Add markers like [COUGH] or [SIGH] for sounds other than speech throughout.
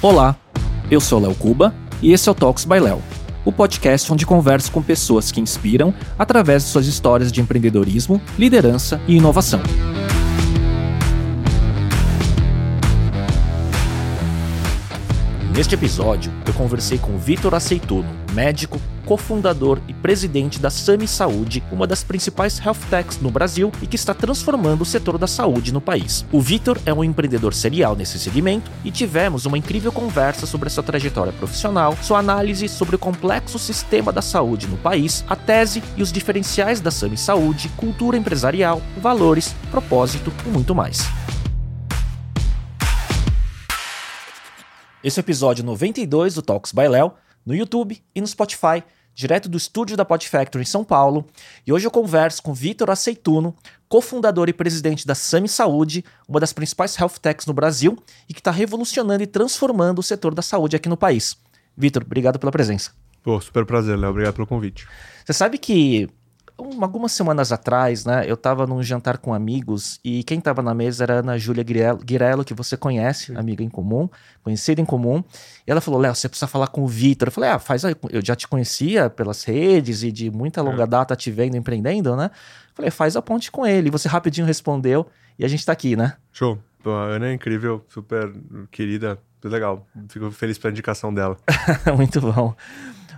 Olá, eu sou Léo Cuba e esse é o Talks by Léo, o podcast onde converso com pessoas que inspiram através de suas histórias de empreendedorismo, liderança e inovação. Neste episódio, eu conversei com Vitor Aceituno, médico, cofundador e presidente da Sami Saúde, uma das principais health techs no Brasil e que está transformando o setor da saúde no país. O Vitor é um empreendedor serial nesse segmento e tivemos uma incrível conversa sobre a sua trajetória profissional, sua análise sobre o complexo sistema da saúde no país, a tese e os diferenciais da Sami Saúde, cultura empresarial, valores, propósito e muito mais. Esse é o episódio 92 do Talks by Léo, no YouTube e no Spotify, direto do estúdio da Pod Factory em São Paulo. E hoje eu converso com Vitor Aceituno, cofundador e presidente da Sami Saúde, uma das principais health techs no Brasil e que está revolucionando e transformando o setor da saúde aqui no país. Vitor, obrigado pela presença. Pô, super prazer, Léo. Obrigado pelo convite. Você sabe que um, algumas semanas atrás, né, eu estava num jantar com amigos e quem estava na mesa era a Ana Júlia Guirello, que você conhece, Sim. amiga em comum, conhecida em comum. E ela falou: Léo, você precisa falar com o Vitor. Eu falei: Ah, faz aí. Eu já te conhecia pelas redes e de muita longa é. data te vendo empreendendo, né? Eu falei: faz a ponte com ele. E você rapidinho respondeu e a gente está aqui, né? Show. Pô, a Ana é incrível, super querida, legal. Fico feliz pela indicação dela. [LAUGHS] Muito bom.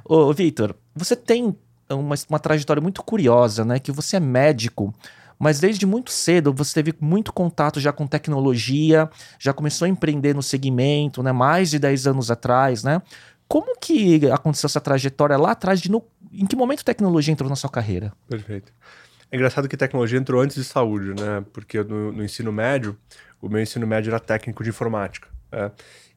Ô, Vitor, você tem uma, uma trajetória muito curiosa, né? Que você é médico, mas desde muito cedo você teve muito contato já com tecnologia, já começou a empreender no segmento, né? Mais de 10 anos atrás, né? Como que aconteceu essa trajetória lá atrás? De no, em que momento tecnologia entrou na sua carreira? Perfeito. É engraçado que tecnologia entrou antes de saúde, né? Porque no, no ensino médio, o meu ensino médio era técnico de informática. É.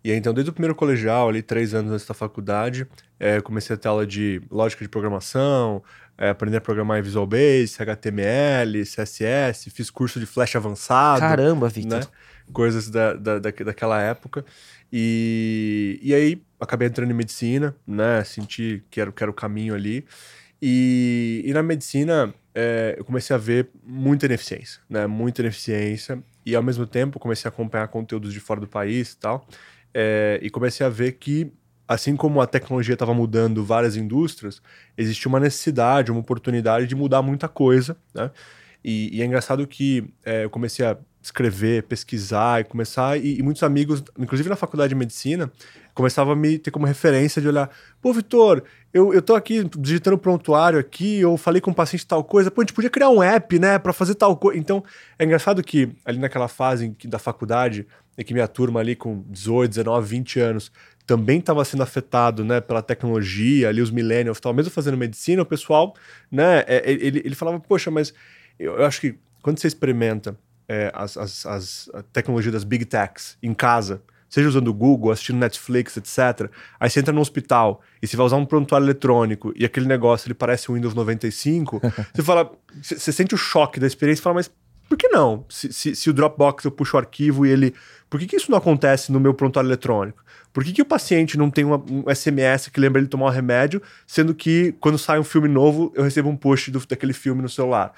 E aí, então, desde o primeiro colegial, ali, três anos antes da faculdade, é, comecei a ter aula de lógica de programação, é, aprender a programar em Visual Basic, HTML, CSS, fiz curso de Flash avançado. Caramba, Victor. Né? Coisas da, da, da, daquela época. E, e aí, acabei entrando em medicina, né? Senti que era, que era o caminho ali. E, e na medicina, é, eu comecei a ver muita ineficiência, né? Muita ineficiência. E, ao mesmo tempo, comecei a acompanhar conteúdos de fora do país e tal. É, e comecei a ver que assim como a tecnologia estava mudando várias indústrias, existia uma necessidade, uma oportunidade de mudar muita coisa, né? E, e é engraçado que é, eu comecei a escrever, pesquisar e começar, e, e, muitos amigos, inclusive na faculdade de medicina, começavam a me ter como referência de olhar, pô, Vitor, eu, eu tô aqui digitando prontuário aqui, eu falei com um paciente tal coisa, pô, a gente podia criar um app, né, para fazer tal coisa. Então, é engraçado que ali naquela fase da faculdade, em que minha turma ali com 18, 19, 20 anos também estava sendo afetado né, pela tecnologia, ali os millennials tal, mesmo fazendo medicina, o pessoal, né, é, ele, ele falava, poxa, mas eu, acho que quando você experimenta é, as, as, as tecnologias das big techs em casa, seja usando o Google, assistindo Netflix, etc. Aí você entra no hospital e você vai usar um prontuário eletrônico e aquele negócio ele parece o Windows 95, [LAUGHS] você fala, você sente o choque da experiência e fala, mas por que não? Se, se, se, o Dropbox eu puxo o arquivo e ele. Por que, que isso não acontece no meu prontuário eletrônico? Por que, que o paciente não tem uma, um SMS que lembra ele tomar um remédio, sendo que quando sai um filme novo eu recebo um push do, daquele filme no celular?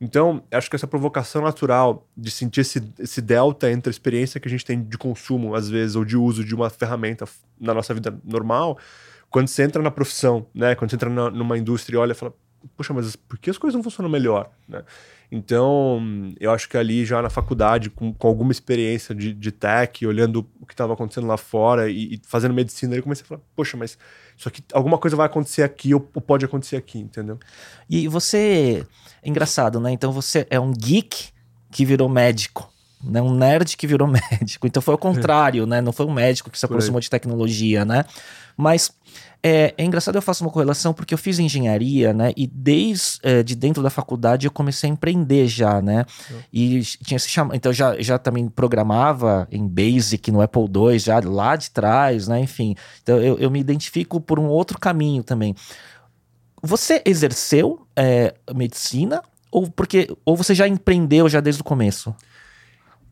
Então, acho que essa provocação natural de sentir esse, esse delta entre a experiência que a gente tem de consumo, às vezes, ou de uso de uma ferramenta na nossa vida normal, quando você entra na profissão, né? Quando você entra na, numa indústria e olha e fala, poxa, mas por que as coisas não funcionam melhor, né? Então, eu acho que ali já na faculdade, com, com alguma experiência de, de tech, olhando o que estava acontecendo lá fora e, e, fazendo medicina, eu comecei a falar, poxa, mas isso aqui, alguma coisa vai acontecer aqui ou, ou pode acontecer aqui, entendeu? E você, é engraçado, né? Então você é um geek que virou médico. Né, um nerd que virou [LAUGHS] médico. Então foi o contrário, né? Não foi um médico que se aproximou de tecnologia, né? Mas é, é, engraçado, eu faço uma correlação porque eu fiz engenharia, né? E desde é, de dentro da faculdade eu comecei a empreender já, né? E tinha se chamado. Então já, já também programava em Basic, no Apple II, já lá de trás, né? Enfim. Então eu, eu me identifico por um outro caminho também. Você exerceu é, medicina ou porque ou você já empreendeu já desde o começo?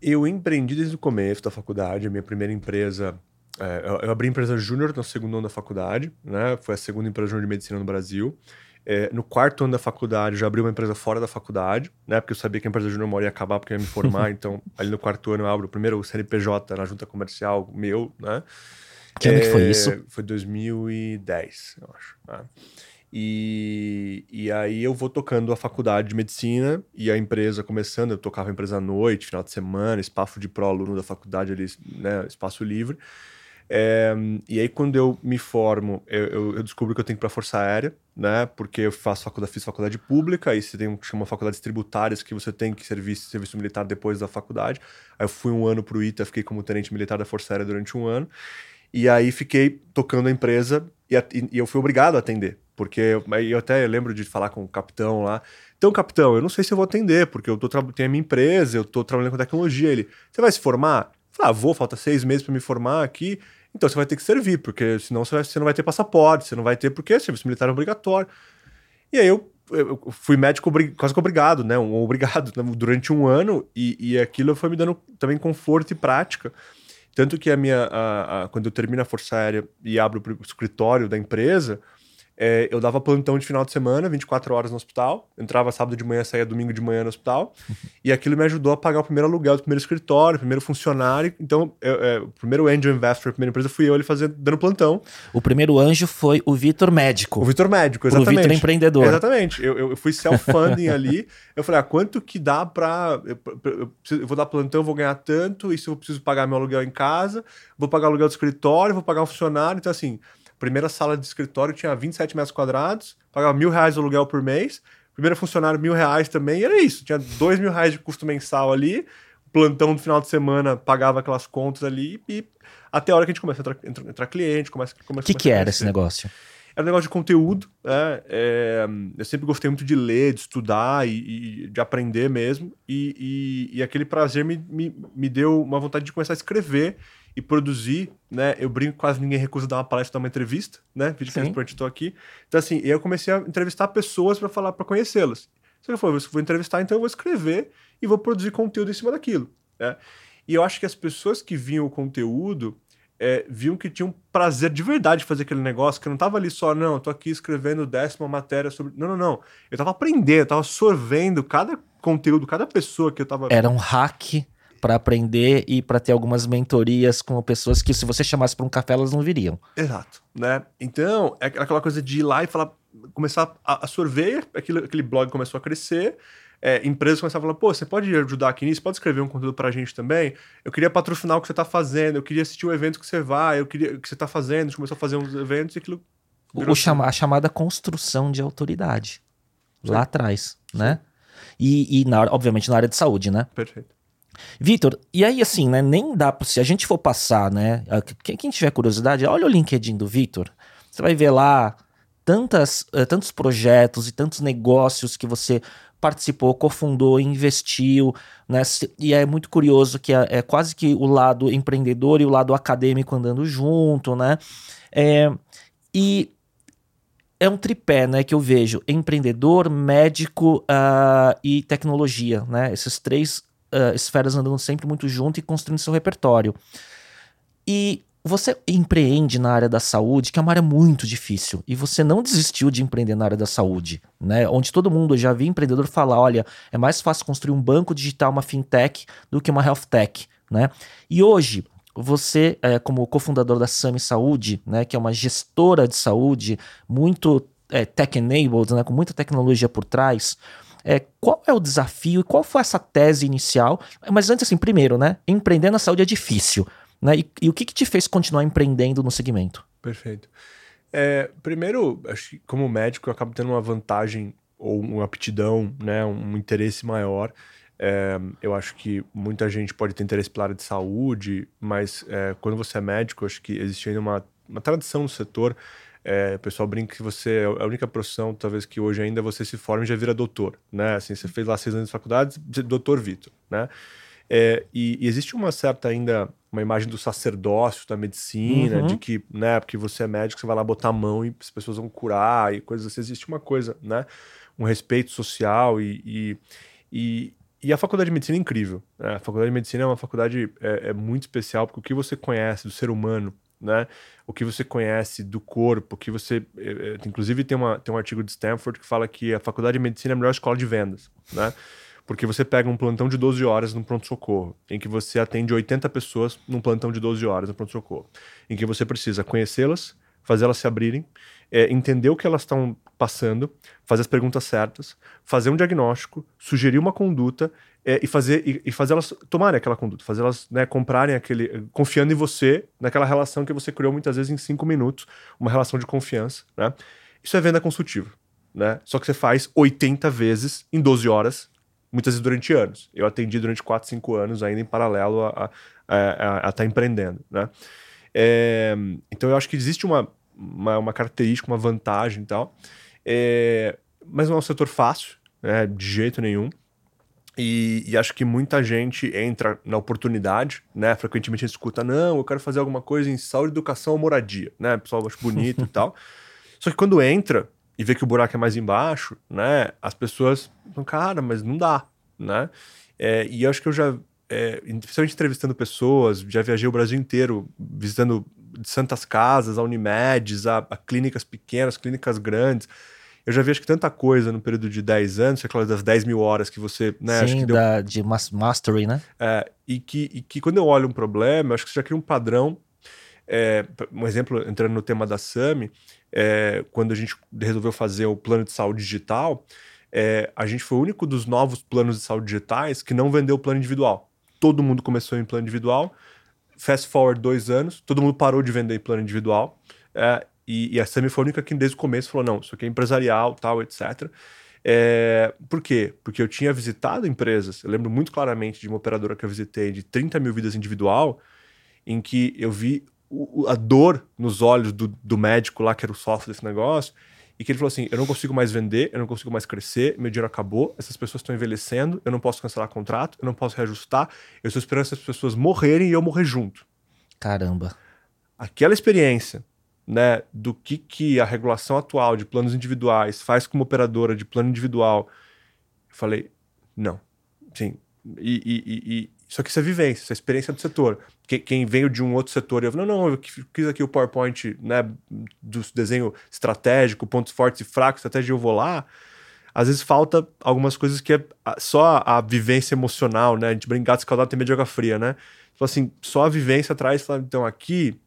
Eu empreendi desde o começo da faculdade. A minha primeira empresa é, eu, abri a empresa júnior no segundo ano da faculdade, né? Foi a segunda empresa júnior de medicina no Brasil. É, no quarto ano da faculdade, eu já abri uma empresa fora da faculdade, né? Porque eu sabia que a empresa júnior ia acabar porque eu ia me formar. [LAUGHS] então, ali no quarto ano eu abro o primeiro CNPJ na junta comercial meu, né? Que ano que foi isso? Foi 2010, eu acho. Né? E, e aí eu vou tocando a faculdade de medicina e a empresa começando, eu tocava a empresa à noite, final de semana, espaço de pró-aluno da faculdade ali, né, espaço livre. É, e aí quando eu me formo, eu, eu, eu descubro que eu tenho que ir para a Força Aérea, né, porque eu faço faculdade, fiz faculdade pública, aí você tem um que chama faculdades tributárias que você tem que servir serviço militar depois da faculdade. Aí eu fui um ano para o ITA, fiquei como tenente militar da Força Aérea durante um ano. E aí fiquei tocando a empresa e, e eu fui obrigado a atender. Porque eu até lembro de falar com o capitão lá. Então, capitão, eu não sei se eu vou atender, porque eu tô tenho a minha empresa, eu tô trabalhando com tecnologia. Ele, você vai se formar? Eu falei, ah, vou, falta seis meses para me formar aqui. Então você vai ter que servir, porque senão você, vai, você não vai ter passaporte, você não vai ter, porque serviço militar é obrigatório. E aí eu, eu fui médico quase que obrigado, né? Um obrigado né? durante um ano, e, e aquilo foi me dando também conforto e prática. Tanto que a minha. A, a, quando eu termino a Força Aérea e abro o escritório da empresa, é, eu dava plantão de final de semana, 24 horas no hospital. Entrava sábado de manhã, saía domingo de manhã no hospital. [LAUGHS] e aquilo me ajudou a pagar o primeiro aluguel do primeiro escritório, o primeiro funcionário. Então, eu, é, o primeiro angel investor, a primeira empresa, fui eu ele fazendo, dando plantão. O primeiro anjo foi o Vitor Médico. O Vitor Médico, exatamente. O Vitor Empreendedor. Exatamente. Eu, eu fui self-funding [LAUGHS] ali. Eu falei, ah, quanto que dá pra... Eu, vou dar plantão, vou ganhar tanto. Isso eu preciso pagar meu aluguel em casa. Vou pagar o aluguel do escritório, vou pagar um funcionário. Então, assim Primeira sala de escritório tinha 27 metros quadrados, pagava mil reais de aluguel por mês. Primeiro funcionário, mil reais também, e era isso. Tinha dois mil reais de custo mensal ali. Plantão no final de semana pagava aquelas contas ali e até a hora que a gente começa a entrar, entrar, entrar cliente, começa, começa O que, que era esse negócio? Era um negócio de conteúdo, né? É, eu sempre gostei muito de ler, de estudar e, e de aprender mesmo. E, e, e aquele prazer me, me, me, deu uma vontade de começar a escrever e produzir, né? Eu brinco quase ninguém recusa dar uma palestra, dar uma entrevista, né? Vídeo que eu estou aqui. Então, assim, eu comecei a entrevistar pessoas para falar, para conhecê-las. Você falou, vou entrevistar, então eu vou escrever e vou produzir conteúdo em cima daquilo, né? E eu acho que as pessoas que viam o conteúdo é, viam que tinham prazer de verdade de fazer aquele negócio, que eu não tava ali só, não, eu tô aqui escrevendo décima matéria sobre. Não, não, não. Eu tava aprendendo, eu tava sorvendo cada conteúdo, cada pessoa que eu tava. Era um hack para aprender e para ter algumas mentorias com pessoas que se você chamasse para um café elas não viriam. Exato, né? Então, é aquela coisa de ir lá e falar, começar a, a sorver, aquele, aquele blog começou a crescer, é, empresas começaram a falar, pô, você pode ajudar aqui nisso, pode escrever um conteúdo pra gente também? Eu queria patrocinar o que você tá fazendo, eu queria assistir o evento que você vai, eu queria o que você tá fazendo, a gente começou a fazer uns eventos e aquilo... O, chama, a chamada construção de autoridade, Sim. lá atrás, Sim. né? E, e na, obviamente na área de saúde, né? Perfeito. Vitor, e aí assim, né? Nem dá para se a gente for passar, né? Quem, quem tiver curiosidade, olha o LinkedIn do Vitor. Você vai ver lá tantas, uh, tantos projetos e tantos negócios que você participou, cofundou, investiu, né? E é muito curioso que é, é, quase que o lado empreendedor e o lado acadêmico andando junto, né? É, e é um tripé, né, que eu vejo: empreendedor, médico uh, e tecnologia, né? Esses três uh, esferas andando sempre muito junto e construindo seu repertório. E você empreende na área da saúde, que é uma área muito difícil, e você não desistiu de empreender na área da saúde, né? Onde todo mundo já vi empreendedor falar: olha, é mais fácil construir um banco digital, uma fintech, do que uma health tech, né? E hoje, você, é, como cofundador da Sami Saúde, né, que é uma gestora de saúde muito é, tech-enabled, né, com muita tecnologia por trás, é, qual é o desafio e qual foi essa tese inicial? Mas antes, assim, primeiro, né? Empreender na saúde é difícil. Né? E, e o que, que te fez continuar empreendendo no segmento? Perfeito. É, primeiro, acho que como médico eu acabo tendo uma vantagem ou uma aptidão, né, um interesse maior. É, eu acho que muita gente pode ter interesse pela área de saúde, mas é, quando você é médico, acho que existe ainda uma, uma tradição no setor é, o pessoal brinca que você é a única profissão, talvez, que hoje ainda você se forma e já vira doutor, né? Assim, você fez lá seis anos de faculdade, doutor Vitor, né? É, e, e, existe uma certa ainda uma imagem do sacerdócio da medicina, uhum. de que, né, porque você é médico, você vai lá botar a mão e as pessoas vão curar e coisas assim. Existe uma coisa, né? Um respeito social e, e, e, e a faculdade de medicina é incrível. Né? A faculdade de medicina é uma faculdade é, é muito especial porque o que você conhece do ser humano né? O que você conhece do corpo, que você. Eh, eh, inclusive, tem, uma, tem um artigo de Stanford que fala que a faculdade de medicina é a melhor escola de vendas, né? Porque você pega um plantão de 12 horas num pronto-socorro, em que você atende 80 pessoas num plantão de 12 horas no pronto-socorro, em que você precisa conhecê-las, fazer elas se abrirem, é, entender o que elas estão passando, fazer as perguntas certas, fazer um diagnóstico, sugerir uma conduta é, e, fazer, e, e, fazer elas tomarem aquela conduta, fazer elas né, comprarem aquele. confiando em você, naquela relação que você criou muitas vezes em cinco minutos, uma relação de confiança. Né? Isso é venda consultiva. Né? Só que você faz 80 vezes em 12 horas muitas vezes durante anos. Eu atendi durante 4, 5 anos ainda em paralelo a estar tá empreendendo, né? É, então eu acho que existe uma, uma, uma, característica, uma vantagem e tal, é, mas não é um setor fácil, né, de jeito nenhum. E, e, acho que muita gente entra na oportunidade, né? Frequentemente a gente escuta, não, eu quero fazer alguma coisa em saúde, educação ou moradia, né? O pessoal acha bonito e tal. [LAUGHS] Só que quando entra, e vê que o buraco é mais embaixo, né? As pessoas falam, cara, mas não dá, né? É, e acho que eu já, é, especialmente entrevistando pessoas, já viajei o Brasil inteiro, visitando santas casas, a Unimedes, a, a clínicas pequenas, clínicas grandes. Eu já vi acho que tanta coisa no período de 10 anos, aquela das 10 mil horas que você. Né, Sim, acho que deu... da, de mastery, né? É, e, que, e que quando eu olho um problema, acho que você já cria um padrão. É, um exemplo, entrando no tema da SAMI, é, quando a gente resolveu fazer o plano de saúde digital, é, a gente foi o único dos novos planos de saúde digitais que não vendeu o plano individual. Todo mundo começou em plano individual. Fast forward dois anos, todo mundo parou de vender plano individual. É, e, e, a Sami foi a única que desde o começo falou: não, isso aqui é empresarial, tal, etc. É, por quê? Porque eu tinha visitado empresas, eu lembro muito claramente de uma operadora que eu visitei de 30 mil vidas individual, em que eu vi o, a dor nos olhos do, do médico lá, que era o sócio desse negócio, e que ele falou assim: eu não consigo mais vender, eu não consigo mais crescer, meu dinheiro acabou, essas pessoas estão envelhecendo, eu não posso cancelar contrato, eu não posso reajustar, eu estou esperando essas pessoas morrerem e eu morrer junto. Caramba. Aquela experiência, né, do que, que a regulação atual de planos individuais faz como operadora de plano individual, eu falei: não. Sim. E, e, e, só que isso é vivência, isso é experiência do setor. Quem, veio de um outro setor e eu não, não, eu fiz aqui o PowerPoint né, do desenho estratégico, pontos fortes e fracos, estratégia eu vou lá. Às vezes falta algumas coisas que é só a, vivência emocional, né? A gente brincar de escaldado tem medo de água fria, né? Então, assim, só a vivência atrás, então aqui,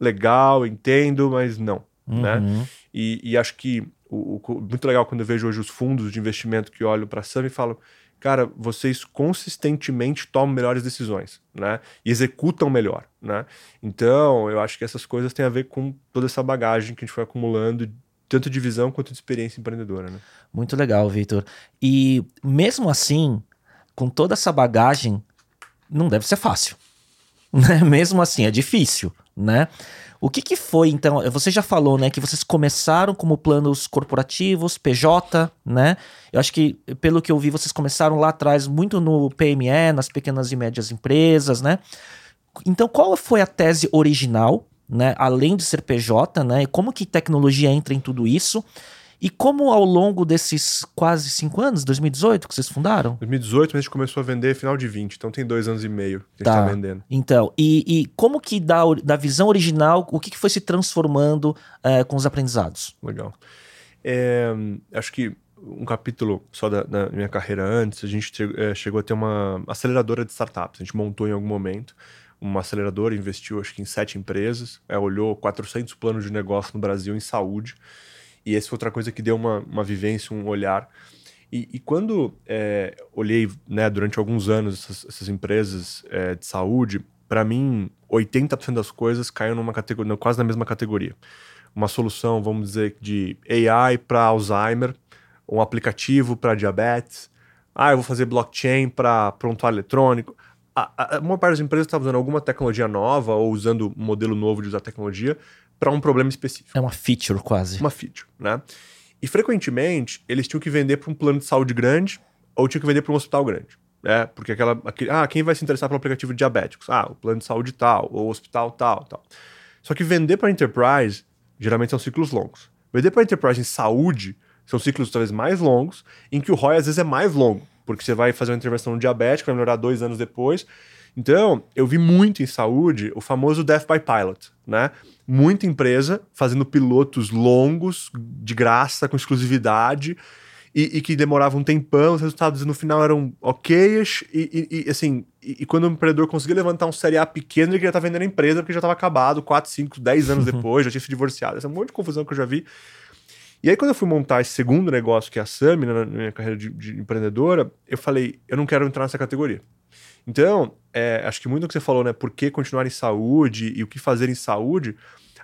legal, entendo, mas não, né? uhum. né? E, e, acho que o, o, muito legal quando eu vejo hoje os fundos de investimento que olham para a SAM e falam, cara, vocês consistentemente tomam melhores decisões, né? E executam melhor, né? Então, eu acho que essas coisas têm a ver com toda essa bagagem que a gente foi acumulando, tanto de visão quanto de experiência empreendedora, né? Muito legal, Victor. E mesmo assim, com toda essa bagagem, não deve ser fácil. [LAUGHS] Né? Mesmo assim, é difícil, né? O que, que foi, então? Você já falou, né, que vocês começaram como planos corporativos, PJ, né? Eu acho que, pelo que eu vi, vocês começaram lá atrás muito no PME, nas pequenas e médias empresas, né? Então, qual foi a tese original, né? Além de ser PJ, né? Como que tecnologia entra em tudo isso? E como ao longo desses quase cinco anos, 2018 que vocês fundaram? 2018 a gente começou a vender final de 20, então tem dois anos e meio que tá. a gente tá vendendo. Então, e, e como que da, da visão original, o que, que foi se transformando é, com os aprendizados? Legal. É, acho que um capítulo só da, da, minha carreira antes, a gente é, chegou a ter uma aceleradora de startups. A gente montou em algum momento uma aceleradora, investiu acho que em sete empresas, é, olhou 400 planos de negócio no Brasil em saúde. E essa foi outra coisa que deu uma, uma vivência, um olhar. E, e quando é, olhei né, durante alguns anos essas, essas empresas é, de saúde, para mim, 80% das coisas caem numa categoria, quase na mesma categoria. Uma solução, vamos dizer, de AI para Alzheimer, um aplicativo para diabetes. Ah, eu vou fazer blockchain para prontuário eletrônico. A, a, maior parte das empresas está usando alguma tecnologia nova ou usando um modelo novo de usar tecnologia para um problema específico. É uma feature quase. Uma feature, né? E frequentemente eles tinham que vender para um plano de saúde grande ou tinham que vender para um hospital grande. Né? Porque aquela. Aquele, ah, quem vai se interessar pelo aplicativo de diabéticos? Ah, o plano de saúde tal, ou o hospital tal, tal. Só que vender para enterprise geralmente são ciclos longos. Vender para enterprise em saúde são ciclos talvez mais longos, em que o ROI às vezes é mais longo, porque você vai fazer uma intervenção no diabético, vai melhorar dois anos depois. Então, eu vi muito em saúde o famoso Death by Pilot, né? Muita empresa fazendo pilotos longos, de graça, com exclusividade, e, e que demoravam um tempão, os resultados no final eram ok e, e, assim, e, quando o empreendedor conseguia levantar um série A pequeno, ele queria estar vendendo a empresa porque já estava acabado 4, 5, 10 anos depois, já tinha se divorciado. Essa é um monte de confusão que eu já vi. E aí, quando eu fui montar esse segundo negócio, que é a Sami, na minha carreira de, de empreendedora, eu falei, eu não quero entrar nessa categoria. Então, é, acho que muito do que você falou, né? Por que continuar em saúde e o que fazer em saúde?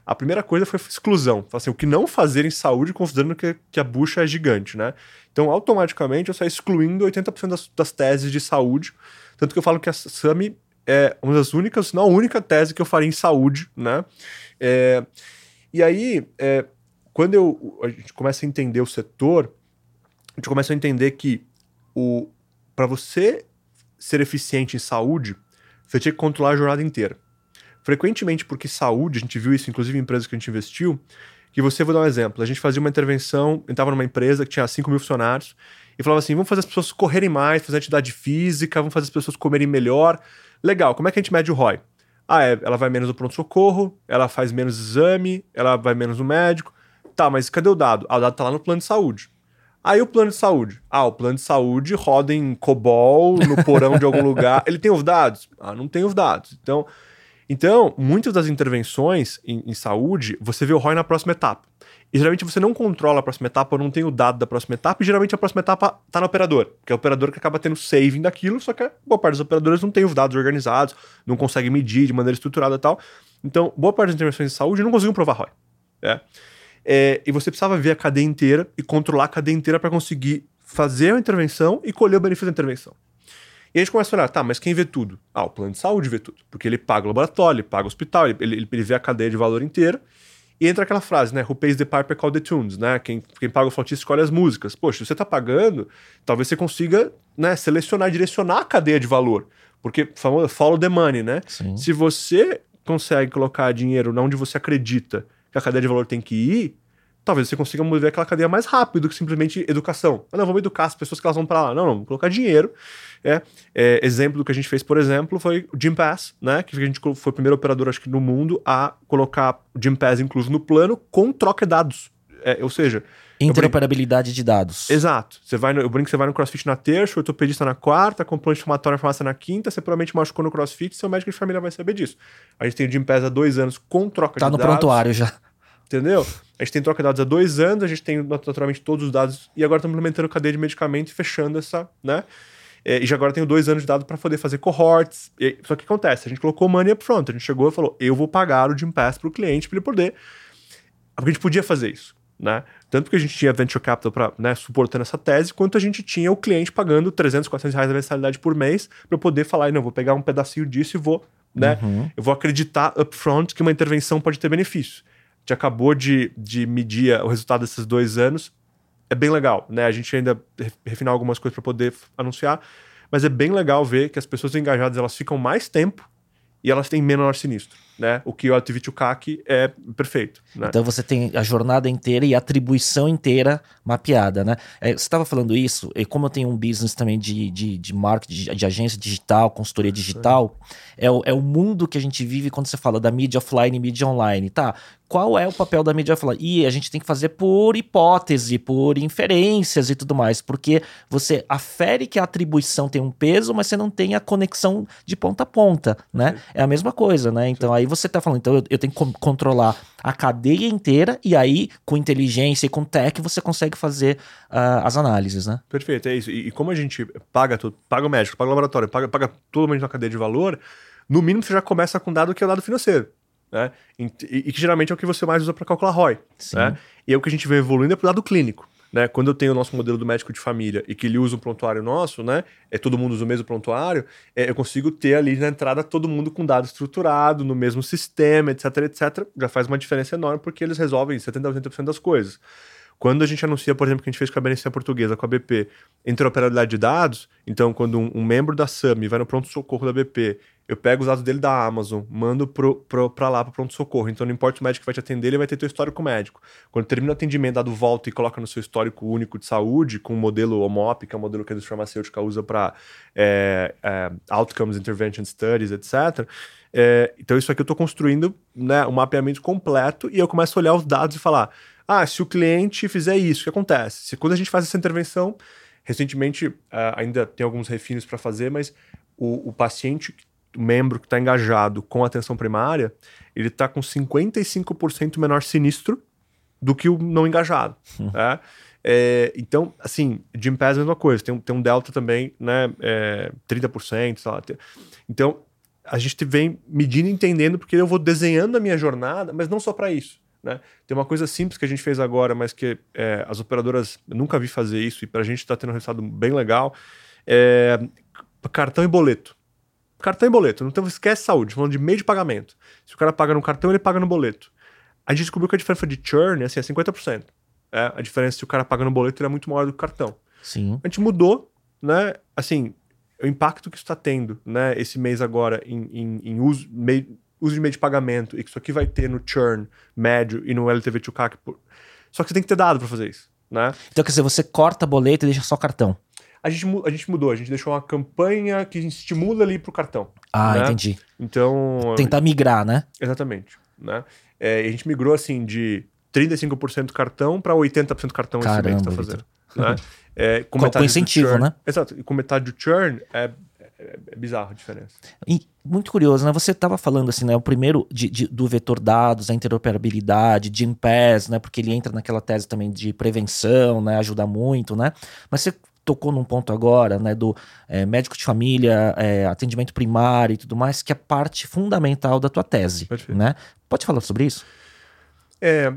A primeira coisa foi exclusão. Assim, o que não fazer em saúde, considerando que, que a bucha é gigante, né? Então, automaticamente, eu saí excluindo 80% das, das teses de saúde. Tanto que eu falo que a SAMI é uma das únicas, não a única tese que eu faria em saúde, né? É, e aí, é, quando eu, a gente começa a entender o setor, a gente começa a entender que para você ser eficiente em saúde, você tinha que controlar a jornada inteira. Frequentemente, porque saúde, a gente viu isso inclusive em empresas que a gente investiu, que você, vou dar um exemplo, a gente fazia uma intervenção, estava numa empresa que tinha 5 mil funcionários, e falava assim, vamos fazer as pessoas correrem mais, fazer atividade física, vamos fazer as pessoas comerem melhor. Legal, como é que a gente mede o ROI? Ah, é, ela vai menos no pronto-socorro, ela faz menos exame, ela vai menos no médico. Tá, mas cadê o dado? Ah, o dado tá lá no plano de saúde. Aí o plano de saúde. Ah, o plano de saúde roda em COBOL, no porão de algum [LAUGHS] lugar. Ele tem os dados? Ah, não tem os dados. Então, então muitas das intervenções em, em, saúde, você vê o ROI na próxima etapa. E geralmente você não controla a próxima etapa ou não tem o dado da próxima etapa, e geralmente a próxima etapa está no operador, que é o operador que acaba tendo saving daquilo, só que boa parte dos operadores não tem os dados organizados, não consegue medir de maneira estruturada e tal. Então, boa parte das intervenções de saúde não conseguiam provar ROI. É. É, e você precisava ver a cadeia inteira e controlar a cadeia inteira para conseguir fazer a intervenção e colher o benefício da intervenção. E a gente começa a olhar, tá, mas quem vê tudo? Ah, o plano de saúde vê tudo. Porque ele paga o laboratório, ele paga o hospital, ele, ele, ele vê a cadeia de valor inteira. E entra aquela frase, né? Who pays the piper call the tunes, né? Quem, quem paga o flautista escolhe as músicas. Poxa, se você está pagando, talvez você consiga né, selecionar, direcionar a cadeia de valor. Porque follow the money, né? Sim. Se você consegue colocar dinheiro onde você acredita que a cadeia de valor tem que ir, talvez você consiga mover aquela cadeia mais rápido que simplesmente educação. Ah, não, vamos educar as pessoas que elas vão para lá. Não, não, vamos colocar dinheiro. É, é, exemplo do que a gente fez, por exemplo, foi o Gym Pass, né? Que a gente foi o primeiro operador, acho que no mundo, a colocar o Gym Pass incluso no plano com troca de dados. É, ou seja, Interoperabilidade de dados. Exato. Você vai no, eu brinco que você vai no CrossFit na terça, o ortopedista na quarta, com plano inflamatório farmácia na quinta, você provavelmente machucou no CrossFit, seu médico de família vai saber disso. A gente tem o Gym Pass há dois anos com troca tá de dados. Tá no prontuário já. Entendeu? A gente tem troca de dados há dois anos, a gente tem naturalmente todos os dados, e agora estamos implementando cadeia de medicamento e fechando essa, né? É, e já agora tenho dois anos de dado para poder fazer cohorts. E, só que o que acontece? A gente colocou money up front. A gente chegou e falou: eu vou pagar o Gym Pass para o cliente para ele poder. Porque a gente podia fazer isso. Né? Tanto que a gente tinha venture capital para né, suportando essa tese, quanto a gente tinha o cliente pagando 300, 400 reais a mensalidade por mês para poder falar: não, vou pegar um pedacinho disso e vou. Né? Uhum. Eu vou acreditar upfront que uma intervenção pode ter benefício gente acabou de, de medir o resultado desses dois anos. É bem legal, né? A gente ainda refinar algumas coisas para poder anunciar, mas é bem legal ver que as pessoas engajadas elas ficam mais tempo e elas têm menor sinistro né? O que o to CAC é perfeito. Né? Então você tem a jornada inteira e a atribuição inteira mapeada, né? É, você estava falando isso, e como eu tenho um business também de, de, de marketing, de, de agência digital, consultoria digital, é o, é o mundo que a gente vive quando você fala da mídia offline e mídia online, tá? Qual é o papel da mídia offline? E a gente tem que fazer por hipótese, por inferências e tudo mais, porque você afere que a atribuição tem um peso, mas você não tem a conexão de ponta a ponta, né? É a mesma coisa, né? Então aí você tá falando, então eu, eu tenho que controlar a cadeia inteira e aí com inteligência e com tech você consegue fazer uh, as análises, né? Perfeito, é isso. E, e, como a gente paga tudo, paga o médico, paga o laboratório, paga, paga todo mundo na cadeia de valor, no mínimo você já começa com dado que é o dado financeiro. Né? E, e, que geralmente é o que você mais usa para calcular ROI. Né? E é o que a gente vê evoluindo é pro lado clínico. Né? Quando eu tenho o nosso modelo do médico de família e que ele usa um prontuário nosso, né? É todo mundo usa o mesmo prontuário, é, eu consigo ter ali na entrada todo mundo com dado estruturado, no mesmo sistema, etc, etc. Já faz uma diferença enorme porque eles resolvem 70% a 80% das coisas. Quando a gente anuncia, por exemplo, que a gente fez com a Beneficência Portuguesa, com a BP, interoperabilidade de dados, então quando um, um membro da SAMI vai no pronto-socorro da BP eu pego os dados dele da Amazon, mando pro, pro, pra lá, pro pronto-socorro. Então, não importa o médico que vai te atender, ele vai ter teu histórico médico. Quando termina o atendimento, dado volta e coloca no seu histórico único de saúde, com o modelo OMOP, que é o modelo que a indústria farmacêutica usa para é, é, Outcomes, Intervention Studies, etc. É, então, isso aqui eu estou construindo né, um mapeamento completo e eu começo a olhar os dados e falar: ah, se o cliente fizer isso, o que acontece? Se quando a gente faz essa intervenção, recentemente uh, ainda tem alguns refinos para fazer, mas o, o paciente membro que está engajado com atenção primária, ele está com 55% menor sinistro do que o não engajado. Uhum. Né? É, então, assim, Jim Pass é a mesma coisa, tem, tem um delta também, né, é, 30%, sei lá. Então, a gente vem medindo e entendendo, porque eu vou desenhando a minha jornada, mas não só para isso. Né? Tem uma coisa simples que a gente fez agora, mas que é, as operadoras eu nunca vi fazer isso e para a gente está tendo um resultado bem legal. É, cartão e boleto. Cartão e boleto. Então esquece saúde, falando de meio de pagamento. Se o cara paga no cartão, ele paga no boleto. A gente descobriu que a diferença de churn assim, é 50%. É, a diferença se o cara paga no boleto ele é muito maior do que o cartão. Sim. A gente mudou, né? Assim, o impacto que isso está tendo, né? Esse mês agora em, em, em uso, meio, uso de meio de pagamento e que isso aqui vai ter no churn médio e no LTV to CAC. Só que você tem que ter dado para fazer isso, né? Então, quer dizer, você corta boleto e deixa só cartão. A gente, a gente mudou, a gente deixou uma campanha que estimula ali pro cartão. Ah, né? entendi. Então. Tentar migrar, né? Exatamente. Né? É, a gente migrou assim de 35% cartão para 80% cartão Caramba, esse mês que tá fazendo. Né? [LAUGHS] É, com, com, incentivo, churn, né? Exato. E com metade do churn é, é, é bizarro a diferença. E muito curioso, né? Você estava falando assim, né? O primeiro de, de, do vetor dados, a interoperabilidade, Jim Pass, né? Porque ele entra naquela tese também de prevenção, né? Ajuda muito, né? Mas você tocou num ponto agora, né, do é, médico de família, é, atendimento primário e tudo mais, que é parte fundamental da tua tese, Perfeito. né? Pode falar sobre isso? É,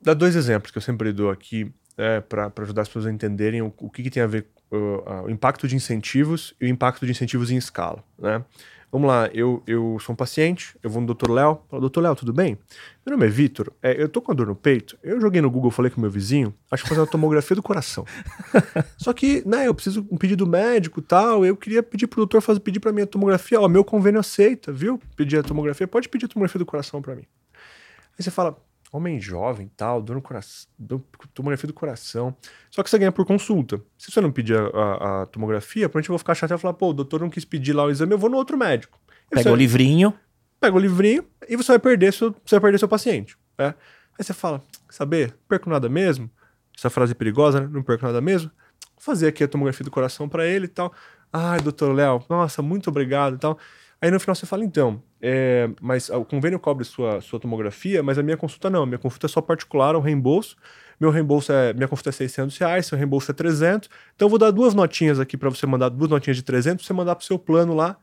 dá dois exemplos que eu sempre dou aqui é, para ajudar as pessoas a entenderem o, o que, que, tem a ver uh, o impacto de incentivos e o impacto de incentivos em escala, né? Vamos lá, eu, eu sou um paciente, eu vou no Dr. Léo, falo, doutor Léo, tudo bem? Meu nome é Vitor, é, eu tô com a dor no peito, eu joguei no Google, falei com meu vizinho, acho que fazer uma tomografia do coração. [LAUGHS] Só que, né, eu preciso um pedido médico e tal, eu queria pedir pro doutor fazer, pedir pra mim a tomografia, ó, meu convênio aceita, viu? Pedir a tomografia, pode pedir a tomografia do coração para mim. Aí você fala, homem jovem tal, dor no coração, tomografia do coração. Só que você ganha por consulta. Se você não pedir a, a, a tomografia, provavelmente eu vou ficar chateado e falar, pô, o doutor não quis pedir lá o exame, eu vou no outro médico. pega o livrinho. Pega o livrinho e você vai perder seu, você vai perder seu paciente. Né? Aí você fala, saber, perco nada mesmo. Essa frase é perigosa, né? Não perco nada mesmo. Vou fazer aqui a tomografia do coração para ele e tal. Ai, doutor Léo, nossa, muito obrigado e tal. Aí no final você fala, então, é, mas o convênio cobre sua, sua tomografia, mas a minha consulta não. Minha consulta é só particular, é um reembolso. Meu reembolso é, minha consulta é 600 reais, seu reembolso é 300. Então eu vou dar duas notinhas aqui para você mandar, duas notinhas de 300, pra você mandar pro seu plano lá.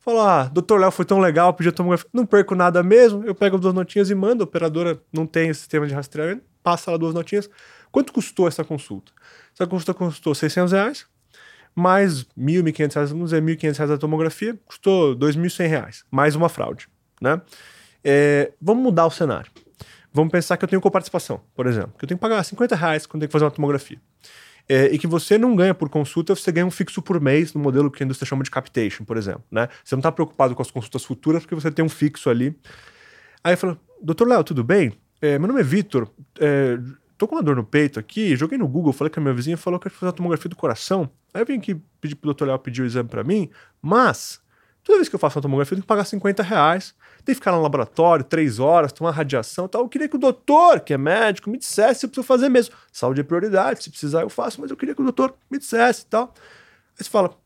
Falar, ah, doutor Léo, foi tão legal, pedi a tomografia. Não perco nada mesmo, eu pego duas notinhas e mando. A operadora não tem esse sistema de rastreamento, passa lá duas notinhas. Quanto custou essa consulta? Essa consulta custou 600 reais, mais R$ 1.500, vamos dizer, R$ 1.500 da tomografia, custou R$ 2.100, mais uma fraude, né? É, vamos mudar o cenário. Vamos pensar que eu tenho coparticipação, por exemplo, que eu tenho que pagar 50 reais quando tenho que fazer uma tomografia. É, e que você não ganha por consulta, você ganha um fixo por mês no modelo que a indústria chama de capitation, por exemplo. Né? Você não está preocupado com as consultas futuras porque você tem um fixo ali. Aí eu falo, doutor Léo, tudo bem? É, meu nome é Vitor, é, tô com uma dor no peito aqui, joguei no Google, falei com a minha vizinha, falou que ia fazer a tomografia do coração. Aí eu vim aqui pedir pro doutor Léo pedir o exame para mim, mas toda vez que eu faço uma tomografia, eu tenho que pagar 50 reais. Tem que ficar no laboratório três horas, tomar radiação e tal. Eu queria que o doutor, que é médico, me dissesse se eu preciso fazer mesmo. Saúde é prioridade, se precisar eu faço, mas eu queria que o doutor me dissesse e tal. Aí você fala,